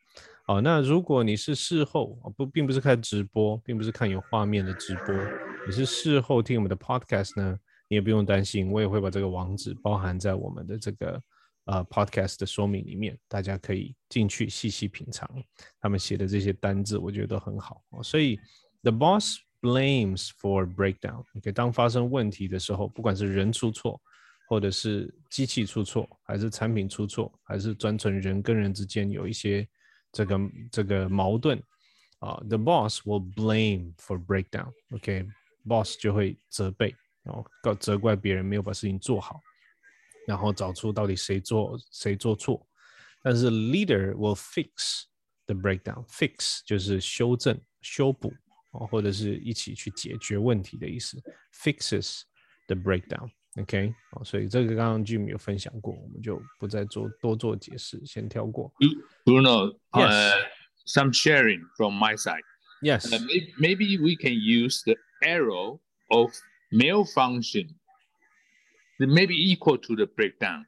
Speaker 2: 好，那如果你是事后不，并不是看直播，并不是看有画面的直播，你是事后听我们的 podcast 呢，你也不用担心，我也会把这个网址包含在我们的这个。呃，podcast 的说明里面，大家可以进去细细品尝他们写的这些单字，我觉得都很好。所以，the boss blames for breakdown。OK，当发生问题的时候，不管是人出错，或者是机器出错，还是产品出错，还是专程人跟人之间有一些这个这个矛盾啊，the boss will blame for breakdown。OK，boss 就会责备，然后告责怪别人没有把事情做好。然后找出到底谁做谁做错，但是 leader will fix the breakdown。fix 就是修正、修补哦，或者是一起去解决问题的意思。fixes the breakdown。OK，哦，所以这个刚刚 Jim 有分享过，我们就不再做多做解释，先跳过。
Speaker 1: Bruno, uh, some sharing from my side.
Speaker 2: Yes.
Speaker 1: Uh, maybe we can use the arrow of malfunction it may be equal to the breakdown.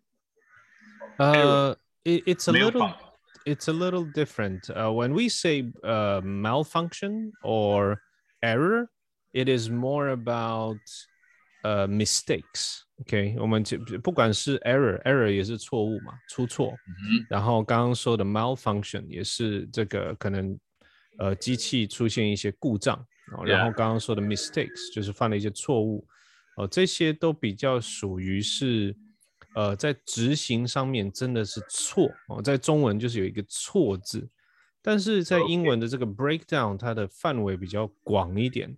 Speaker 2: Uh it, it's a male little function. it's a little different. Uh, when we say uh, malfunction or error it is more about uh mistakes Okay, error，error error 也是错误嘛，出错。嗯、然后刚刚说的 malfunction 也是这个可能呃机器出现一些故障，然后刚刚说的 mistakes 就是犯了一些错误。哦，这些都比较属于是，呃，在执行上面真的是错哦，在中文就是有一个错字，但是在英文的这个 breakdown 它的范围比较广一点，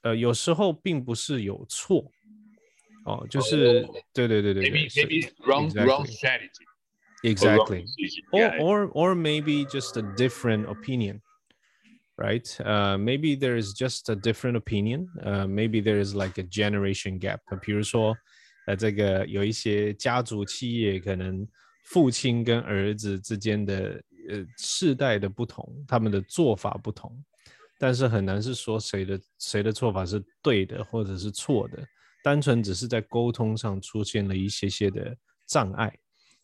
Speaker 2: 呃，有时候并不是有错，哦，就是对对对对
Speaker 1: 对，maybe wrong wrong
Speaker 2: strategy，exactly，or or or maybe just a different opinion。right? Uh, maybe there is just a different opinion. Uh, maybe there is like a generation gap. 比如说，呃，这个有一些家族企业，可能父亲跟儿子之间的呃世代的不同，他们的做法不同，但是很难是说谁的谁的做法是对的或者是错的，单纯只是在沟通上出现了一些些的障碍，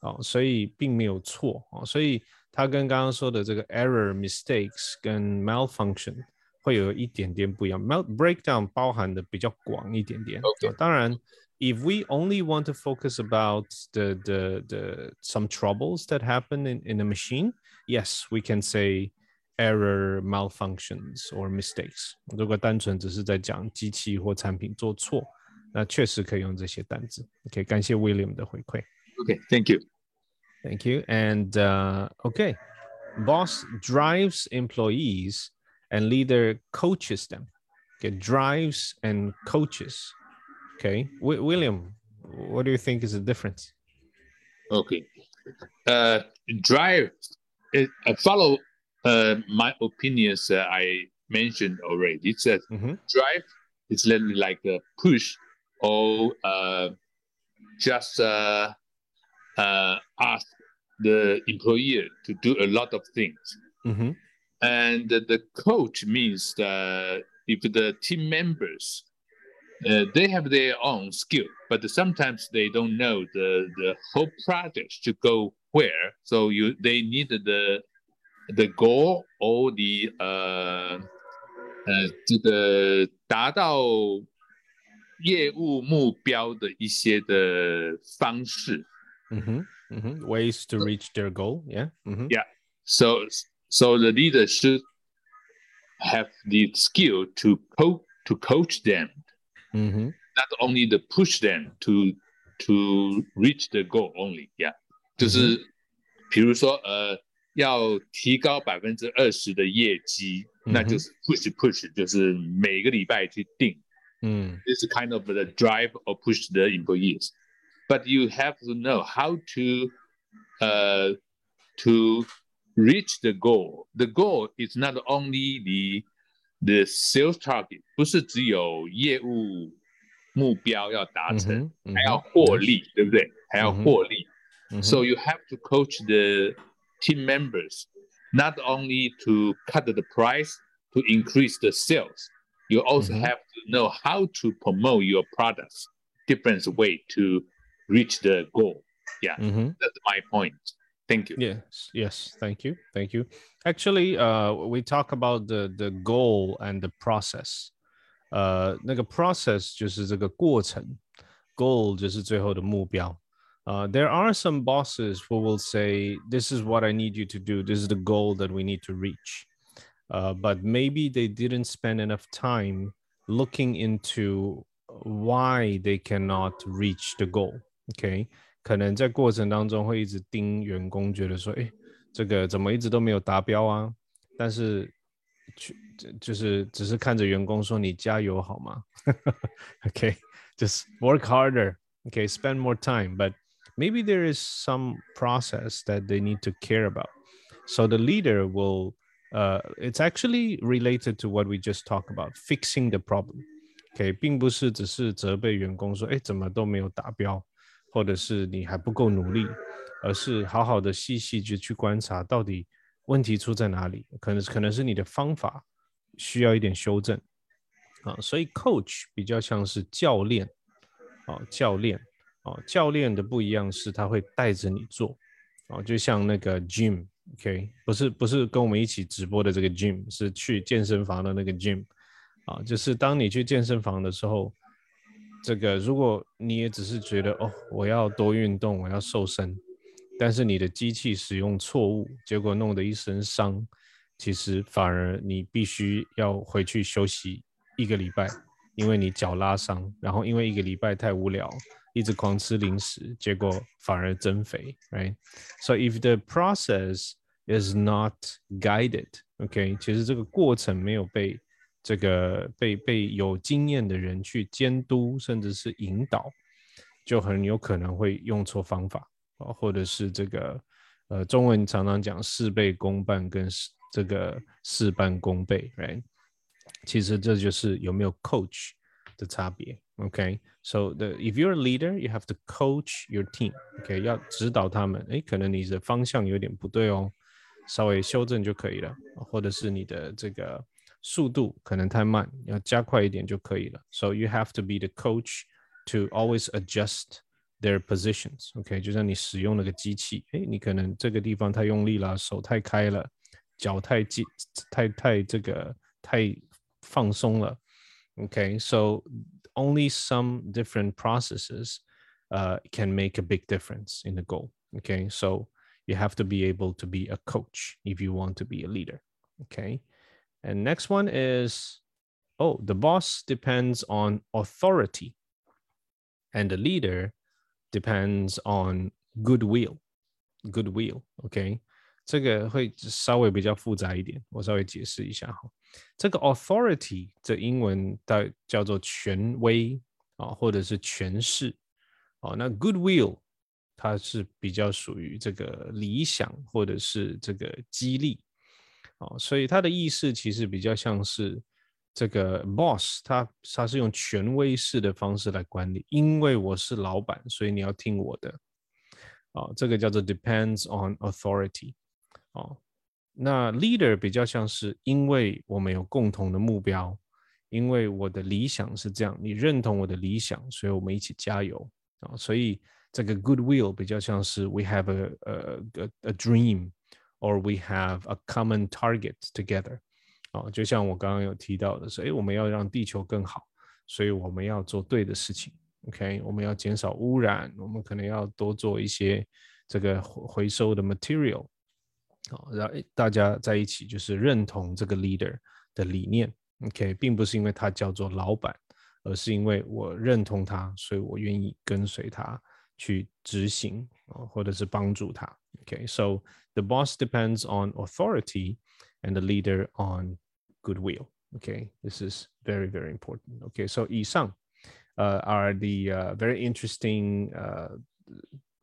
Speaker 2: 哦，所以并没有错哦，所以。 它跟刚刚说的这个 error、mistakes 跟 malfunction 会有一点点不一样。mal breakdown 包含的比较广一点点。
Speaker 1: Okay.
Speaker 2: 当然，if we only want to focus about the the the some troubles that happen in in a machine, yes, we can say error, malfunctions or mistakes。如果单纯只是在讲机器或产品做错，那确实可以用这些单词。OK，感谢 William 的回馈。
Speaker 1: OK，thank、okay, you。
Speaker 2: Thank you. And uh, okay, boss drives employees and leader coaches them. Okay, drives and coaches. Okay, w William, what do you think is the difference?
Speaker 1: Okay, uh, drive. It, I follow uh, my opinions uh, I mentioned already. It says mm -hmm. drive is literally like a push or uh, just uh, uh, ask the employer to do a lot of things.
Speaker 2: Mm-hmm.
Speaker 1: And the coach means that if the team members uh, they have their own skill, but sometimes they don't know the, the whole project should go where. So you they need the the goal or the 呃呃这个达到业务目标的一些的方式。
Speaker 2: Mm-hmm. Mm-hmm. Ways to reach their goal. Yeah. Mm-hmm.
Speaker 1: Yeah. So so the leader should have the skill to coach to coach them,
Speaker 2: Mm-hmm.
Speaker 1: not only to push them to to reach the goal only. Yeah，就是比如说呃要提高百分之二十的业绩，那就是 push push，就是每个礼拜去定。
Speaker 2: Mm.
Speaker 1: This is kind of the drive or push the employees. But you have to know how to uh, to reach the goal. The goal is not only the the sales target，不是只有业务目标要达成，
Speaker 2: Mhm,
Speaker 1: 还要
Speaker 2: mhm.
Speaker 1: 获利，对不对？还要
Speaker 2: 嗯哼
Speaker 1: 获利。
Speaker 2: Mhm.
Speaker 1: So you have to coach the team members not only to cut the price to increase the sales. You also
Speaker 2: Mhm.
Speaker 1: have to know how to promote your products different way to reach the goal. Yeah,
Speaker 2: Mhm.
Speaker 1: that's my point. Thank you.
Speaker 2: Yes, yes. Thank you, thank you. Actually, uh, we talk about the the goal and the process. 呃，那个 process 就是这个过程，goal 就是最后的目标。Uh, there are some bosses who will say, "This is what I need you to do. This is the goal that we need to reach." Uh, but maybe they didn't spend enough time looking into why they cannot reach the goal. Okay. 可能在过程当中会一直盯员工，觉得说，哎，这个怎么一直都没有达标啊？但是去就就是只是看着员工说你加油好吗？OK，just、work harder. Okay, spend more time, but maybe there is some process that they need to care about. So the leader will. Uh, it's actually related to what we just talked about, fixing the problem. OK，并不是只是责备员工说，哎，怎么都没有达标。 或者是你还不够努力，而是好好的细细去去观察到底问题出在哪里，可能可能是你的方法需要一点修正啊，所以 coach 比较像是教练啊，教练啊，教练的不一样是他会带着你做啊，就像那个 gym，OK，、不是不是跟我们一起直播的这个 gym，是去健身房的那个 gym 啊，就是当你去健身房的时候。这个，如果你也只是觉得哦，我要多运动，我要瘦身，但是你的机器使用错误，结果弄得一身伤，其实反而你必须要回去休息一个礼拜，因为你脚拉伤，然后因为一个礼拜太无聊，一直狂吃零食，结果反而增肥，right？So if the process is not guided，OK，、其实这个过程没有被这个被被有经验的人去监督，甚至是引导，就很有可能会用错方法啊，或者是这个呃，中文常常讲事倍功半跟这个事半功倍，right？其实这就是有没有 coach 的差别。OK，so、the if you're a leader, you have to coach your team。OK，要指导他们，诶，可能你的方向有点不对哦，稍微修正就可以了，或者是你的这个。速度可能太慢，要加快一点就可以了。So you have to be the coach to always adjust their positions. OK，就像你使用那个机器，哎，你可能这个地方太用力了，手太开了，脚太紧，太太这个太放松了。OK，so、only some different processes uh, can make a big difference in the goal. OK，so、you have to be able to be a coach if you want to be a leader. OK。 And next one is, oh, the boss depends on authority, and the leader depends on goodwill. Goodwill, OK，这个会稍微比较复杂一点，我稍微解释一下哈。这个 authority 这英文的叫做权威啊，或者是权势哦。那 goodwill 它是比较属于这个理想或者是这个激励。 哦，所以他的意思其实比较像是这个 boss，他他是用权威式的方式来管理，因为我是老板，所以你要听我的。哦，这个叫做 depends on authority。哦，那 leader 比较像是因为我们有共同的目标，因为我的理想是这样，你认同我的理想，所以我们一起加油啊。所以这个 goodwill 比较像是 we have a a a, a dream。Or we have a common target together。哦，就像我刚刚有提到的是，诶，我们要让地球更好，所以我们要做对的事情。OK，我们要减少污染，我们可能要多做一些这个回收的 material。好，然后大家在一起就是认同这个 leader 的理念。OK，并不是因为他叫做老板，而是因为我认同他，所以我愿意跟随他去执行啊，或者是帮助他。OK，so the boss depends on authority and the leader on goodwill. Okay, this is very very important. Okay, so 以上 uh, are the uh, very interesting uh,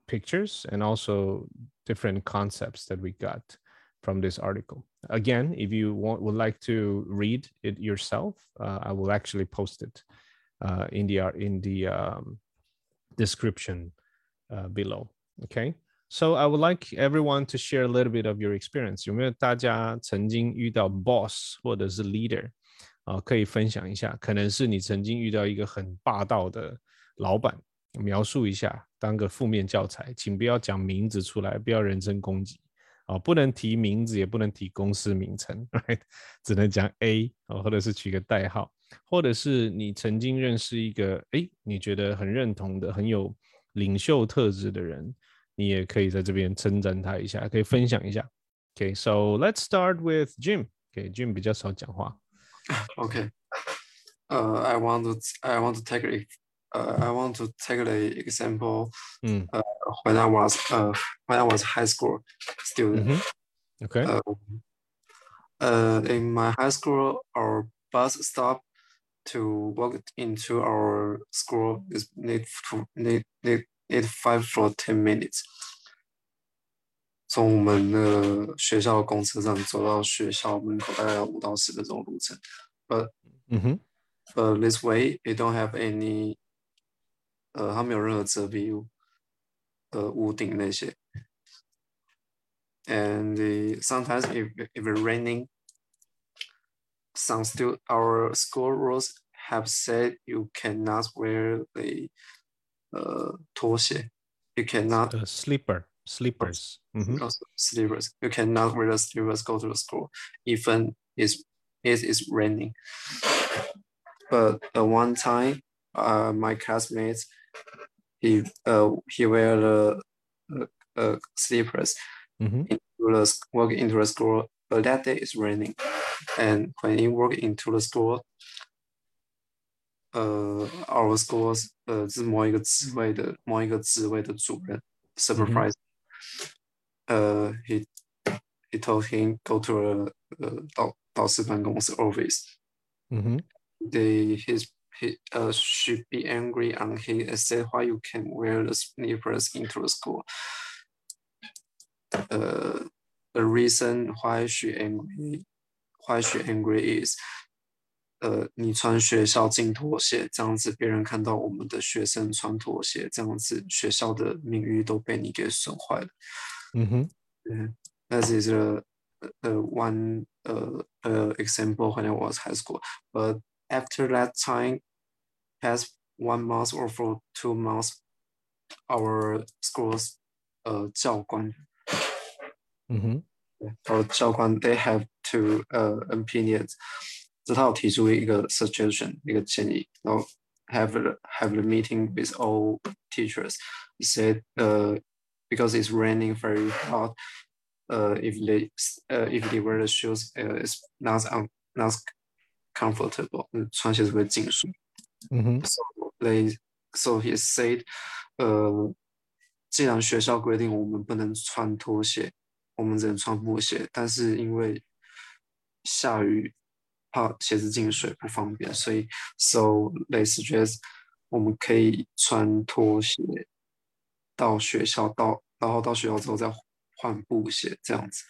Speaker 2: pictures and also different concepts that we got from this article. Again, if you want, would like to read it yourself, uh, I will actually post it uh, in the in the um, description uh, below. Okay, so I would like everyone to share a little bit of your experience. 有没有大家曾经遇到 boss 或者是 leader 啊？可以分享一下，可能是你曾经遇到一个很霸道的老板，描述一下，当个负面教材，请不要讲名字出来，不要人身攻击。哦，不能提名字，也不能提公司名称，right？只能讲 A 哦，或者是取个代号，或者是你曾经认识一个，哎，你觉得很认同的、很有领袖特质的人，你也可以在这边称赞他一下，可以分享一下。OK，so let's start with Jim。OK，Jim 比较少讲话。
Speaker 4: OK，呃，I want to I want to take it. Uh, I want to take the example.
Speaker 2: Mm.
Speaker 4: Uh, when I was uh, when I was high school student.
Speaker 2: Mm -hmm. Okay.
Speaker 4: Uh, in my high school, our bus stop to walk into our school is need to need need need five for ten minutes. 从我们的学校公车站走到学校门口大概要五到十分钟路程，but
Speaker 2: mm -hmm.
Speaker 4: but this way it don't have any 呃，它没有任何遮蔽物，呃，屋顶那些。And the, sometimes if if it's raining, some still our school rules have said you cannot wear the uh, 拖鞋，you cannot
Speaker 2: uh, slipper slippers mm -hmm.
Speaker 4: slippers you cannot wear the slippers go to the school even it's it is raining. But uh, one time, uh, my classmates, he uh, he wear the uh, uh, slippers
Speaker 2: mm -hmm.
Speaker 4: into the walk into the school. But that day is raining, and when he walk into the school, uh, our schools 呃是某一个职位的某一个职位的主任 supervisor，呃、mm -hmm. he he told him go to a 呃导导师办公室 office，
Speaker 2: 嗯哼，
Speaker 4: they his he uh, should be angry and he said why you can wear the slippers into the school. Uh, the reason why she angry why she angry is 呃，你穿学校进拖鞋，这样子别人看到我们的学生穿拖鞋，这样子学校的名誉都被你给损坏了。
Speaker 2: 嗯哼，
Speaker 4: 嗯，that is a, a one uh, uh, example when I was high school. But after that time, past one month or for two months, our school's uh, 教官,
Speaker 2: mm-hmm.
Speaker 4: our 教官 they have to uh, opinions. 这他有提出一个 suggestion，一个建议，然后 have a, have a meeting with all teachers. He said, uh, because it's raining very hard, uh, if they uh, if they wear the shoes, uh, it's not um, not comfortable. 穿鞋子会进水。
Speaker 2: 嗯哼。
Speaker 4: So they so he said，呃，既然学校规定我们不能穿拖鞋，我们只能穿布鞋，但是因为下雨， 怕鞋子进水不方便，所以 so they suggest 我们可以穿拖鞋到学校，到然后到学校之后再换布鞋这样子。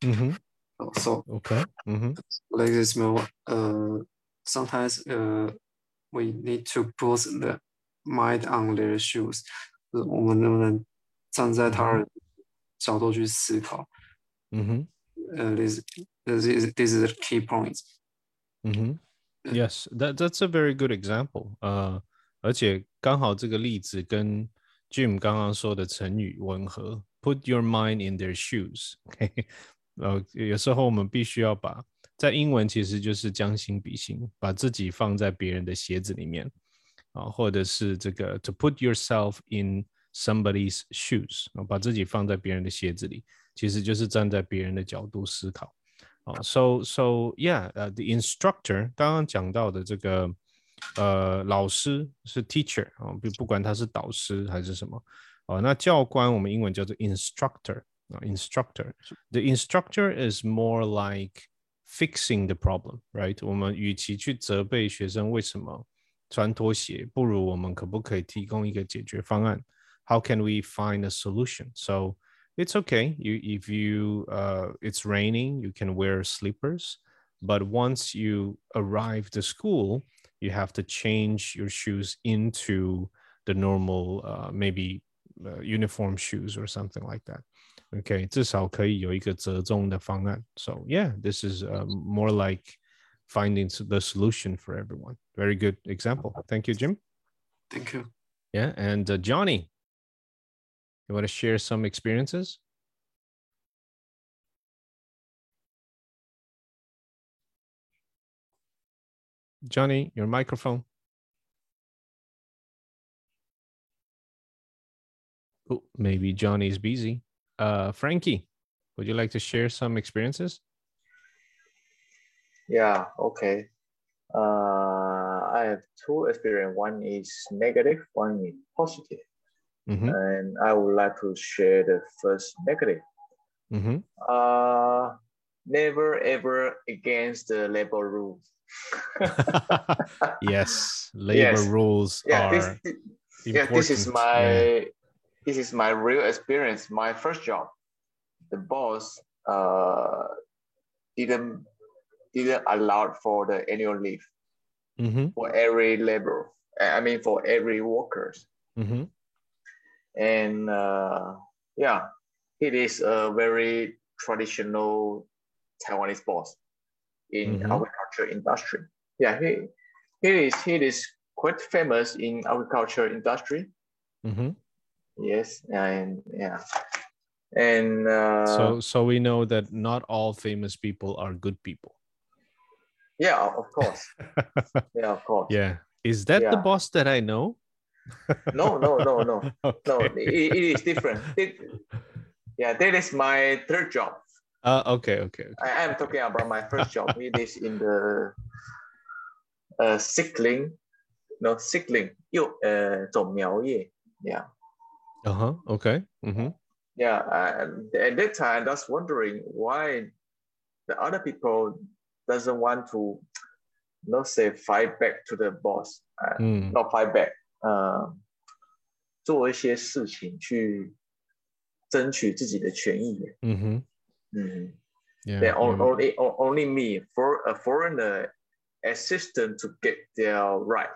Speaker 2: 嗯哼。
Speaker 4: So
Speaker 2: okay. 嗯哼。
Speaker 4: Like this, uh, sometimes uh. we need to put the mind on their shoes，我们能不能站在他人角度去思考？
Speaker 2: 嗯哼，
Speaker 4: 呃，this this is this is the key points。
Speaker 2: 嗯哼，Yes，that that's a very good example。呃，而且刚好这个例子跟 Jim 刚刚说的成语吻合 put your mind in their shoes。呃，有时候我们必须要把在英文其实就是将心比心，把自己放在别人的鞋子里面啊，或者是这个 to put yourself in somebody's shoes 啊，把自己放在别人的鞋子里， 其实就是站在别人的角度思考啊。So so yeah，呃，the instructor 刚刚讲到的这个呃老师是 teacher 啊，不不管他是导师还是什么啊，那教官我们英文叫做 instructor 啊，instructor。The instructor is more like fixing the problem, right？我们与其去责备学生为什么穿拖鞋，不如我们可不可以提供一个解决方案？How can we find a solution? So it's okay. You if you uh, it's raining, you can wear slippers. But once you arrive to school, you have to change your shoes into the normal, uh, maybe uh, uniform shoes or something like that. OK，至少可以有一个折中的方案。So yeah, this is uh, more like finding the solution for everyone. Very good example. Thank you, Jim.
Speaker 4: Thank you.
Speaker 2: Yeah, and uh, Johnny, you want to share some experiences? Johnny, your microphone. Oh, maybe Johnny's busy. Uh, Franky, would you like to share some experiences?
Speaker 3: Yeah, okay. Uh, I have two experience. One is negative, one is positive.
Speaker 2: Mhm.
Speaker 3: And I would like to share the first negative.
Speaker 2: Mhm.
Speaker 3: Uh, never ever against the labor rules.
Speaker 2: yes, labor
Speaker 3: Yes.
Speaker 2: rules
Speaker 3: yeah,
Speaker 2: are
Speaker 3: this, yeah, this is my
Speaker 2: Yeah.
Speaker 3: this is my real experience. My first job, the boss uh, didn't didn't allow for the annual leave
Speaker 2: Mhm,
Speaker 3: for every labor. I mean for every workers.
Speaker 2: mhm,
Speaker 3: And uh, yeah, it is a very traditional Taiwanese boss in
Speaker 2: Mhm.
Speaker 3: agriculture industry. Yeah, he he is he is quite famous in agriculture industry.
Speaker 2: Mm-hmm.
Speaker 3: Yes, and yeah, and uh,
Speaker 2: so so we know that not all famous people are good people.
Speaker 3: yeah, of course, yeah, of course.
Speaker 2: yeah. Is that the boss that I know?
Speaker 3: No, no, no, no, no.
Speaker 2: okay.
Speaker 3: It, it is different. It- yeah, that is my third job.
Speaker 2: Uh, okay, okay, okay.
Speaker 3: I am talking about my first job. It is in the uh, sickling, no sickling, 幼呃种苗业. Yeah,
Speaker 2: Uh-huh. Okay. Mm-hmm.
Speaker 3: yeah. And at that time, I was wondering why the other people doesn't want to, not say fight back to the boss, uh,
Speaker 2: Mm.
Speaker 3: not fight back. 呃，做一些事情去争取自己的权益。
Speaker 2: Mm-hmm.
Speaker 3: 嗯。
Speaker 2: Yeah.
Speaker 3: Then on-
Speaker 2: yeah.
Speaker 3: only o- only me for a foreigner assistant to get their right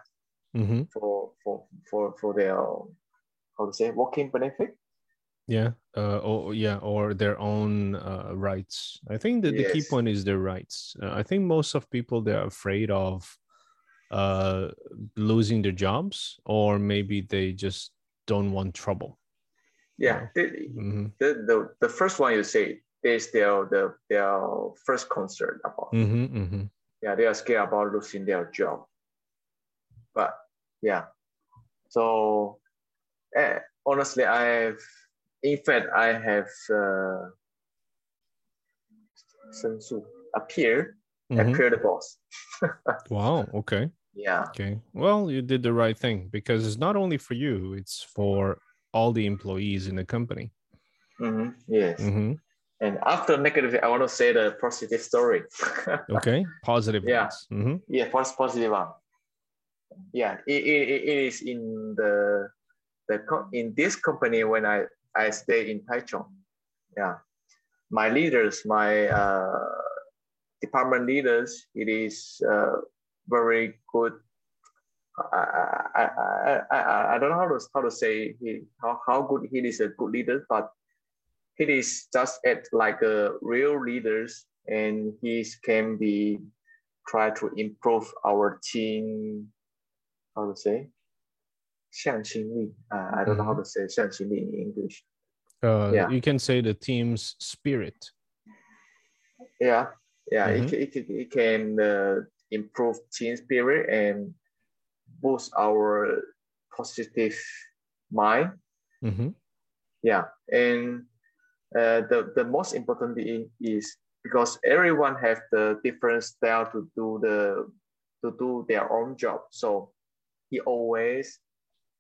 Speaker 2: Mm-hmm.
Speaker 3: for for for for their how to say working benefit.
Speaker 2: Yeah. Uh, or yeah, or their own uh, rights. I think that the key
Speaker 3: Yes.
Speaker 2: point is their rights. Uh, I think most of people they're afraid of uh, losing their jobs, or maybe they just don't want trouble.
Speaker 3: Yeah, the,
Speaker 2: Mm-hmm.
Speaker 3: the, the, the first one you say is their the their first concern about.
Speaker 2: Mm-hmm. Mm-hmm.
Speaker 3: Yeah, they are scared about losing their job. But yeah, so eh, honestly, I have in fact I have uh, appear appear the boss.
Speaker 2: Wow. Okay.
Speaker 3: Yeah.
Speaker 2: Okay. Well, you did the right thing because it's not only for you; it's for all the employees in the company.
Speaker 3: Mhm, Yes.
Speaker 2: Mm-hmm.
Speaker 3: And after negative, I want to say the positive story.
Speaker 2: Okay. Positive.
Speaker 3: Yeah.
Speaker 2: Mhm.
Speaker 3: yeah, first positive one. Yeah, it, it, it it is in the the co- in this company when I I stay in Taichung. Yeah, my leaders, my uh, department leaders, it is uh, very good. I, I, I, I, I- I don't know how to how to say he how, how good he is a good leader, but he is just at like a real leaders and he can be try to improve our team. How to say? 向心力. Uh, I don't know how to say 向心力 in English.
Speaker 2: Uh,
Speaker 3: Yeah.
Speaker 2: You can say the team's spirit.
Speaker 3: Yeah, yeah,
Speaker 2: Mhm.
Speaker 3: it, ca- it, ca- it can uh, improve team spirit and boost our positive mind.
Speaker 2: hmm
Speaker 3: Yeah, and uh, the the most important thing is because everyone have the different style to do the to do their own job. So he always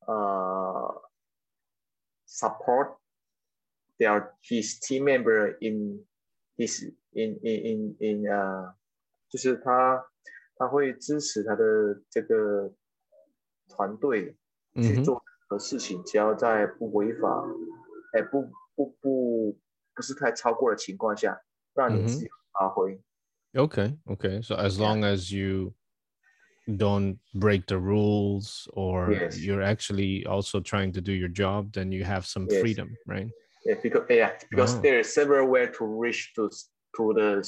Speaker 3: uh, support their his team member in his in in in in 呃，就是他 他会支持他的这个团队去
Speaker 2: Mhm.
Speaker 3: 做任何事情，只要在不违法，哎不不不不是太超过的情况下，让你
Speaker 2: 嗯哼
Speaker 3: 自由发挥。
Speaker 2: Okay. Okay. So as
Speaker 3: Yeah.
Speaker 2: long as you don't break the rules or
Speaker 3: Yes.
Speaker 2: you're actually also trying to do your job, then you have some
Speaker 3: Yes.
Speaker 2: freedom, right?
Speaker 3: Yeah, because yeah, because
Speaker 2: Oh.
Speaker 3: there are several ways to reach to to the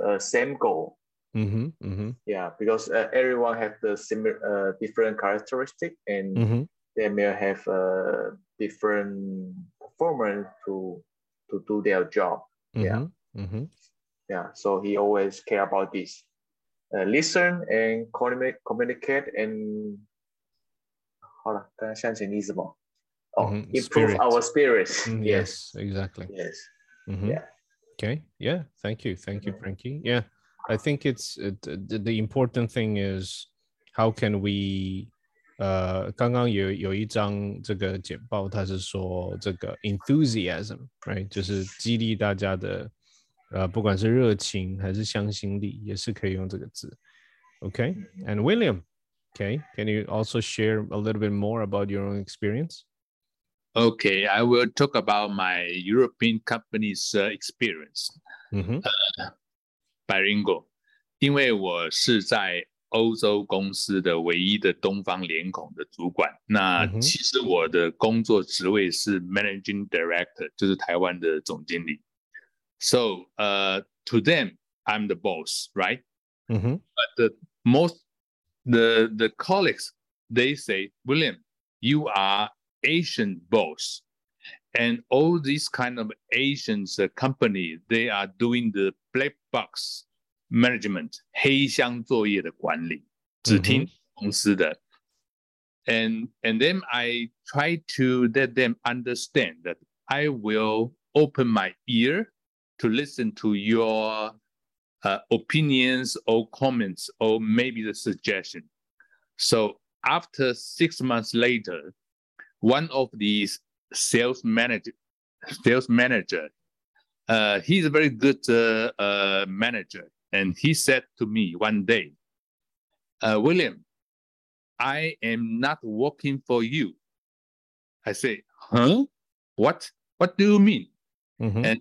Speaker 3: uh, same goal.
Speaker 2: Mm-hmm, mm-hmm.
Speaker 3: Yeah, because uh, everyone have the similar, uh, different characteristic, and
Speaker 2: mm-hmm.
Speaker 3: they may have a different performance to to do their job. Yeah,
Speaker 2: mm-hmm, mm-hmm.
Speaker 3: yeah. So he always care about this, uh, listen and communicate, communicate and improve our spirits.
Speaker 2: Mm, mm-hmm.
Speaker 3: yes.
Speaker 2: yes, exactly.
Speaker 3: Yes. Yeah.
Speaker 2: Okay. Yeah. Thank you. Thank you, Franky. Yeah. I think it's it, the, the important thing is how can we 呃，刚刚有有一张这个简报，它是说这个 enthusiasm，right，就是激励大家的，呃，不管是热情还是向心力，也是可以用这个字。Okay，and William，okay，can you also share a little bit more about your own experience?
Speaker 1: Okay, I will talk about my European company's uh, experience.
Speaker 2: 嗯哼，
Speaker 1: bilingual，因为我是在欧洲公司的唯一的东方脸孔的主管。那
Speaker 2: 嗯哼
Speaker 1: 其实我的工作职位是 Managing Director，就是台湾的总经理。So, uh, to them, I'm the boss, right?
Speaker 2: 嗯哼，
Speaker 1: the most the the colleagues they say william you are asian boss and all these kind of asians uh, company they are doing the black box management 黑箱作业的管理只听公司的 and and then i try to let them understand that i will open my ear to listen to your uh, opinions or comments or maybe the suggestion. So after six months later, one of these sales manager, sales manager, uh, he's a very good uh, uh, manager. And he said to me one day, uh, William, I am not working for you. I say, huh? What? What do you mean?
Speaker 2: Mm-hmm.
Speaker 1: And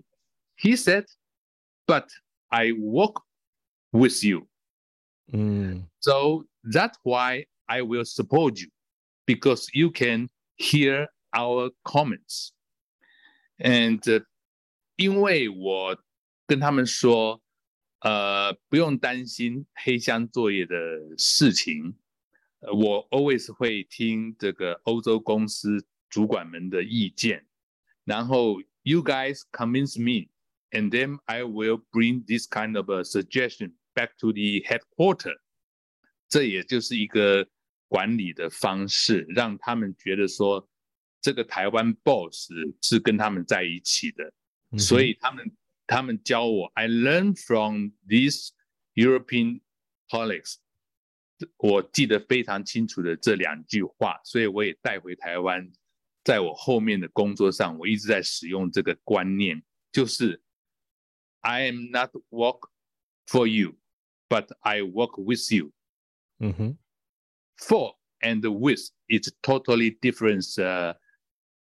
Speaker 1: he said, but I work with you.
Speaker 2: Mm.
Speaker 1: So that's why I will support you because you can hear our comments. And uh, 因为我跟他们说，呃，不用担心黑箱作业的事情，呃我 always 会听这个欧洲公司主管们的意见，然后 you guys convince me, and then I will bring this kind of a suggestion back to the headquarter. 这也就是一个管理的方式，让他们觉得说，这个台湾 boss 是跟他们在一起的，
Speaker 2: 嗯哼，
Speaker 1: 所以他们他们教我，I learn from these European colleagues。我记得非常清楚的这两句话，所以我也带回台湾，在我后面的工作上，我一直在使用这个观念，就是 I am not work for you, but I work with you.
Speaker 2: 嗯哼，
Speaker 1: For and with it's totally different uh,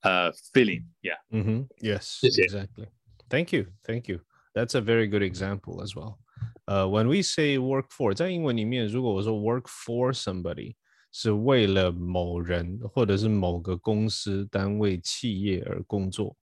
Speaker 1: uh, feeling. Yeah.
Speaker 2: Mm-hmm. Yes,
Speaker 1: Yes, yeah.
Speaker 2: exactly. Thank you, thank you. That's a very good example as well. Uh, when we say work for，在英文里面，如果我说 work for somebody，是为了某人或者是某个公司、单位、企业而工作。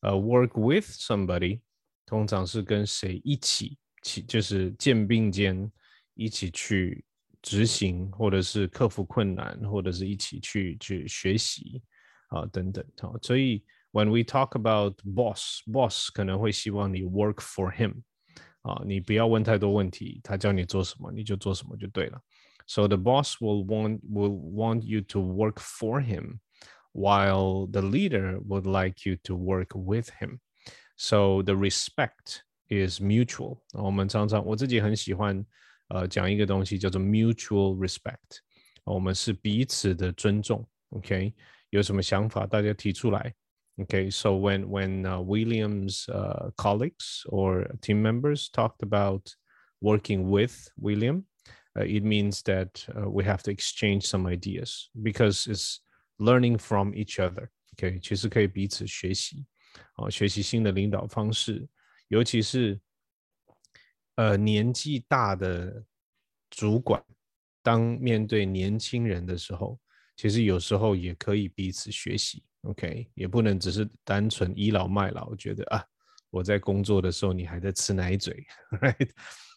Speaker 2: 呃、w o r k with somebody 通常是跟谁一起，起就是肩并肩一起去执行，或者是克服困难，或者是一起去去学习啊等等。好，所以 when we talk about boss, boss 可能会希望你 work for him 啊，你不要问太多问题，他叫你做什么你就做什么就对了。So the boss will want will want you to work for him, while the leader would like you to work with him. So the respect is mutual。我们常常我自己很喜欢呃讲一个东西叫做 mutual respect。我们是彼此的尊重。OK，有什么想法大家提出来。 Okay, so when when uh, William's uh, colleagues or team members talked about working with William, uh, it means that uh, we have to exchange some ideas because it's learning from each other. OK，其实可以彼此学习，哦，学习新的领导方式，尤其是呃年纪大的主管，当面对年轻人的时候，其实有时候也可以彼此学习。 OK，也不能只是单纯倚老卖老，觉得啊，我在工作的时候你还在吃奶嘴，right？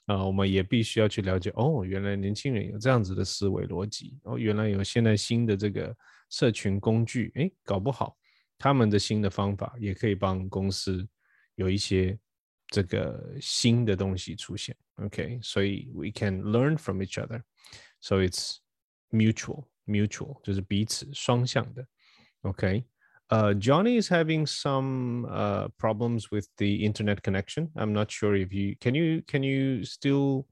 Speaker 2: 啊，我们也必须要去了解，哦，原来年轻人有这样子的思维逻辑，哦，原来有现在新的这个社群工具，哎，搞不好他们的新的方法也可以帮公司有一些这个新的东西出现，OK？所以 we can learn from each other，so it's mutual，mutual 就是彼此双向的，OK，OK？Uh, Johnny is having some uh, problems with the internet connection. I'm not sure if you can you can you still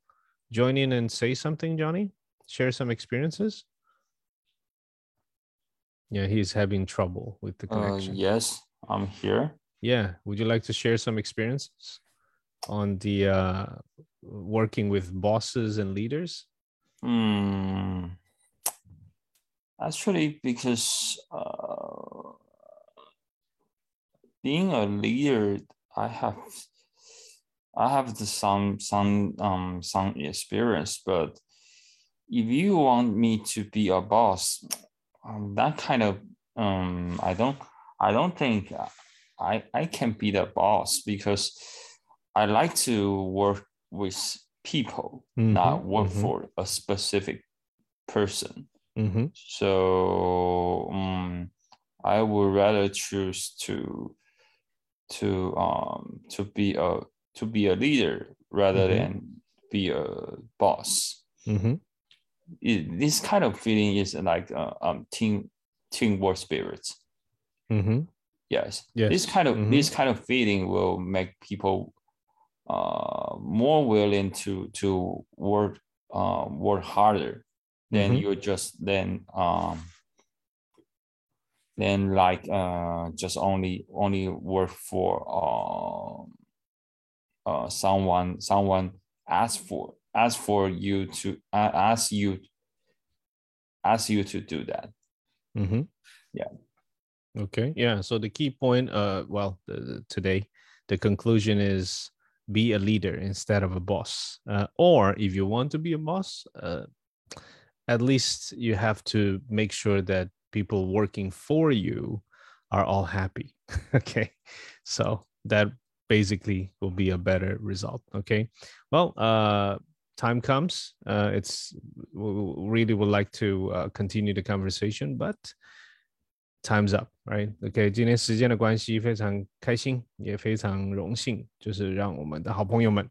Speaker 2: join in and say something, Johnny? Share some experiences. Yeah, he's having trouble with the
Speaker 5: Uh,
Speaker 2: connection.
Speaker 5: yes, I'm here.
Speaker 2: Yeah, would you like to share some experiences on the uh, working with bosses and leaders?
Speaker 5: Hmm. Actually, because uh, being a leader, I have I have the some some um some experience, but if you want me to be a boss, um, that kind of um I don't I don't think I I can be the boss because I like to work with people, not
Speaker 2: Mhm,
Speaker 5: work
Speaker 2: mhm.
Speaker 5: for a specific person.
Speaker 2: Mm-hmm.
Speaker 5: So um, I would rather choose to to um to be a to be a leader rather
Speaker 2: Mhm.
Speaker 5: than be a boss.
Speaker 2: Mm-hmm.
Speaker 5: It, this kind of feeling is like uh, um team teamwork spirit.
Speaker 2: Mm-hmm.
Speaker 5: Yes.
Speaker 2: Yes.
Speaker 5: This kind of this kind of feeling will make people uh more willing to to work uh work harder than
Speaker 2: Mhm.
Speaker 5: you just then um then like uh just only only work for uh uh someone someone ask for ask for you to uh, ask you ask you to do that
Speaker 2: Mm-hmm.
Speaker 5: Yeah.
Speaker 2: Okay. Yeah. So the key point, uh, well, the, the- today, the conclusion is be a leader instead of a boss. Uh, or if you want to be a boss, uh, at least you have to make sure that people working for you are all happy. okay. So that basically will be a better result. Okay. Well, uh, time comes. Uh, it's we we really would like to uh, continue the conversation, but time's up, right? OK，今天时间的关系，非常开心，也非常荣幸，就是让我们的好朋友们，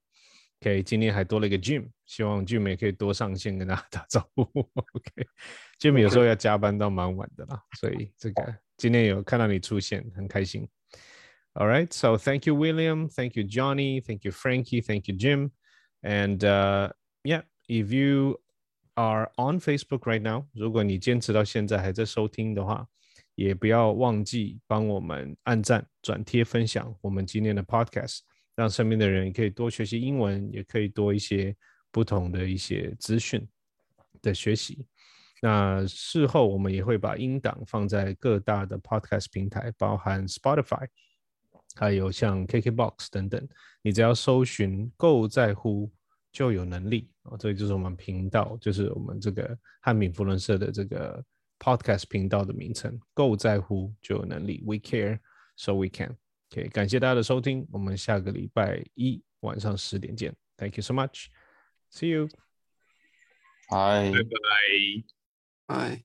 Speaker 2: OK，今天还多了一个 Jim，希望 Jim 也可以多上线跟大家打招呼。 OK，Jim 有时候要加班到蛮晚的啦，所以这个今天有看到你出现，很开心。All right, so thank you, William. Thank you, Johnny. Thank you, Frankie. Thank you, Jim. And uh, yeah, if you are on Facebook right now，如果你坚持到现在还在收听的话，也不要忘记帮我们按赞、转贴、分享我们今天的 Podcast，让身边的人也可以多学习英文，也可以多一些不同的一些资讯的学习。那事后我们也会把音档放在各大的 Podcast 平台，包含 Spotify。还有像 KKBox 等等，你只要搜寻“够在乎”就有能力哦。这就是我们频道，就是我们这个汉敏福伦社的这个 Podcast 频道的名称，“够在乎就有能力 ”，We care so we can。OK，感谢大家的收听，我们下个礼拜一晚上十点见。Thank you so much. See you.
Speaker 5: I
Speaker 1: Bye bye.
Speaker 4: Bye.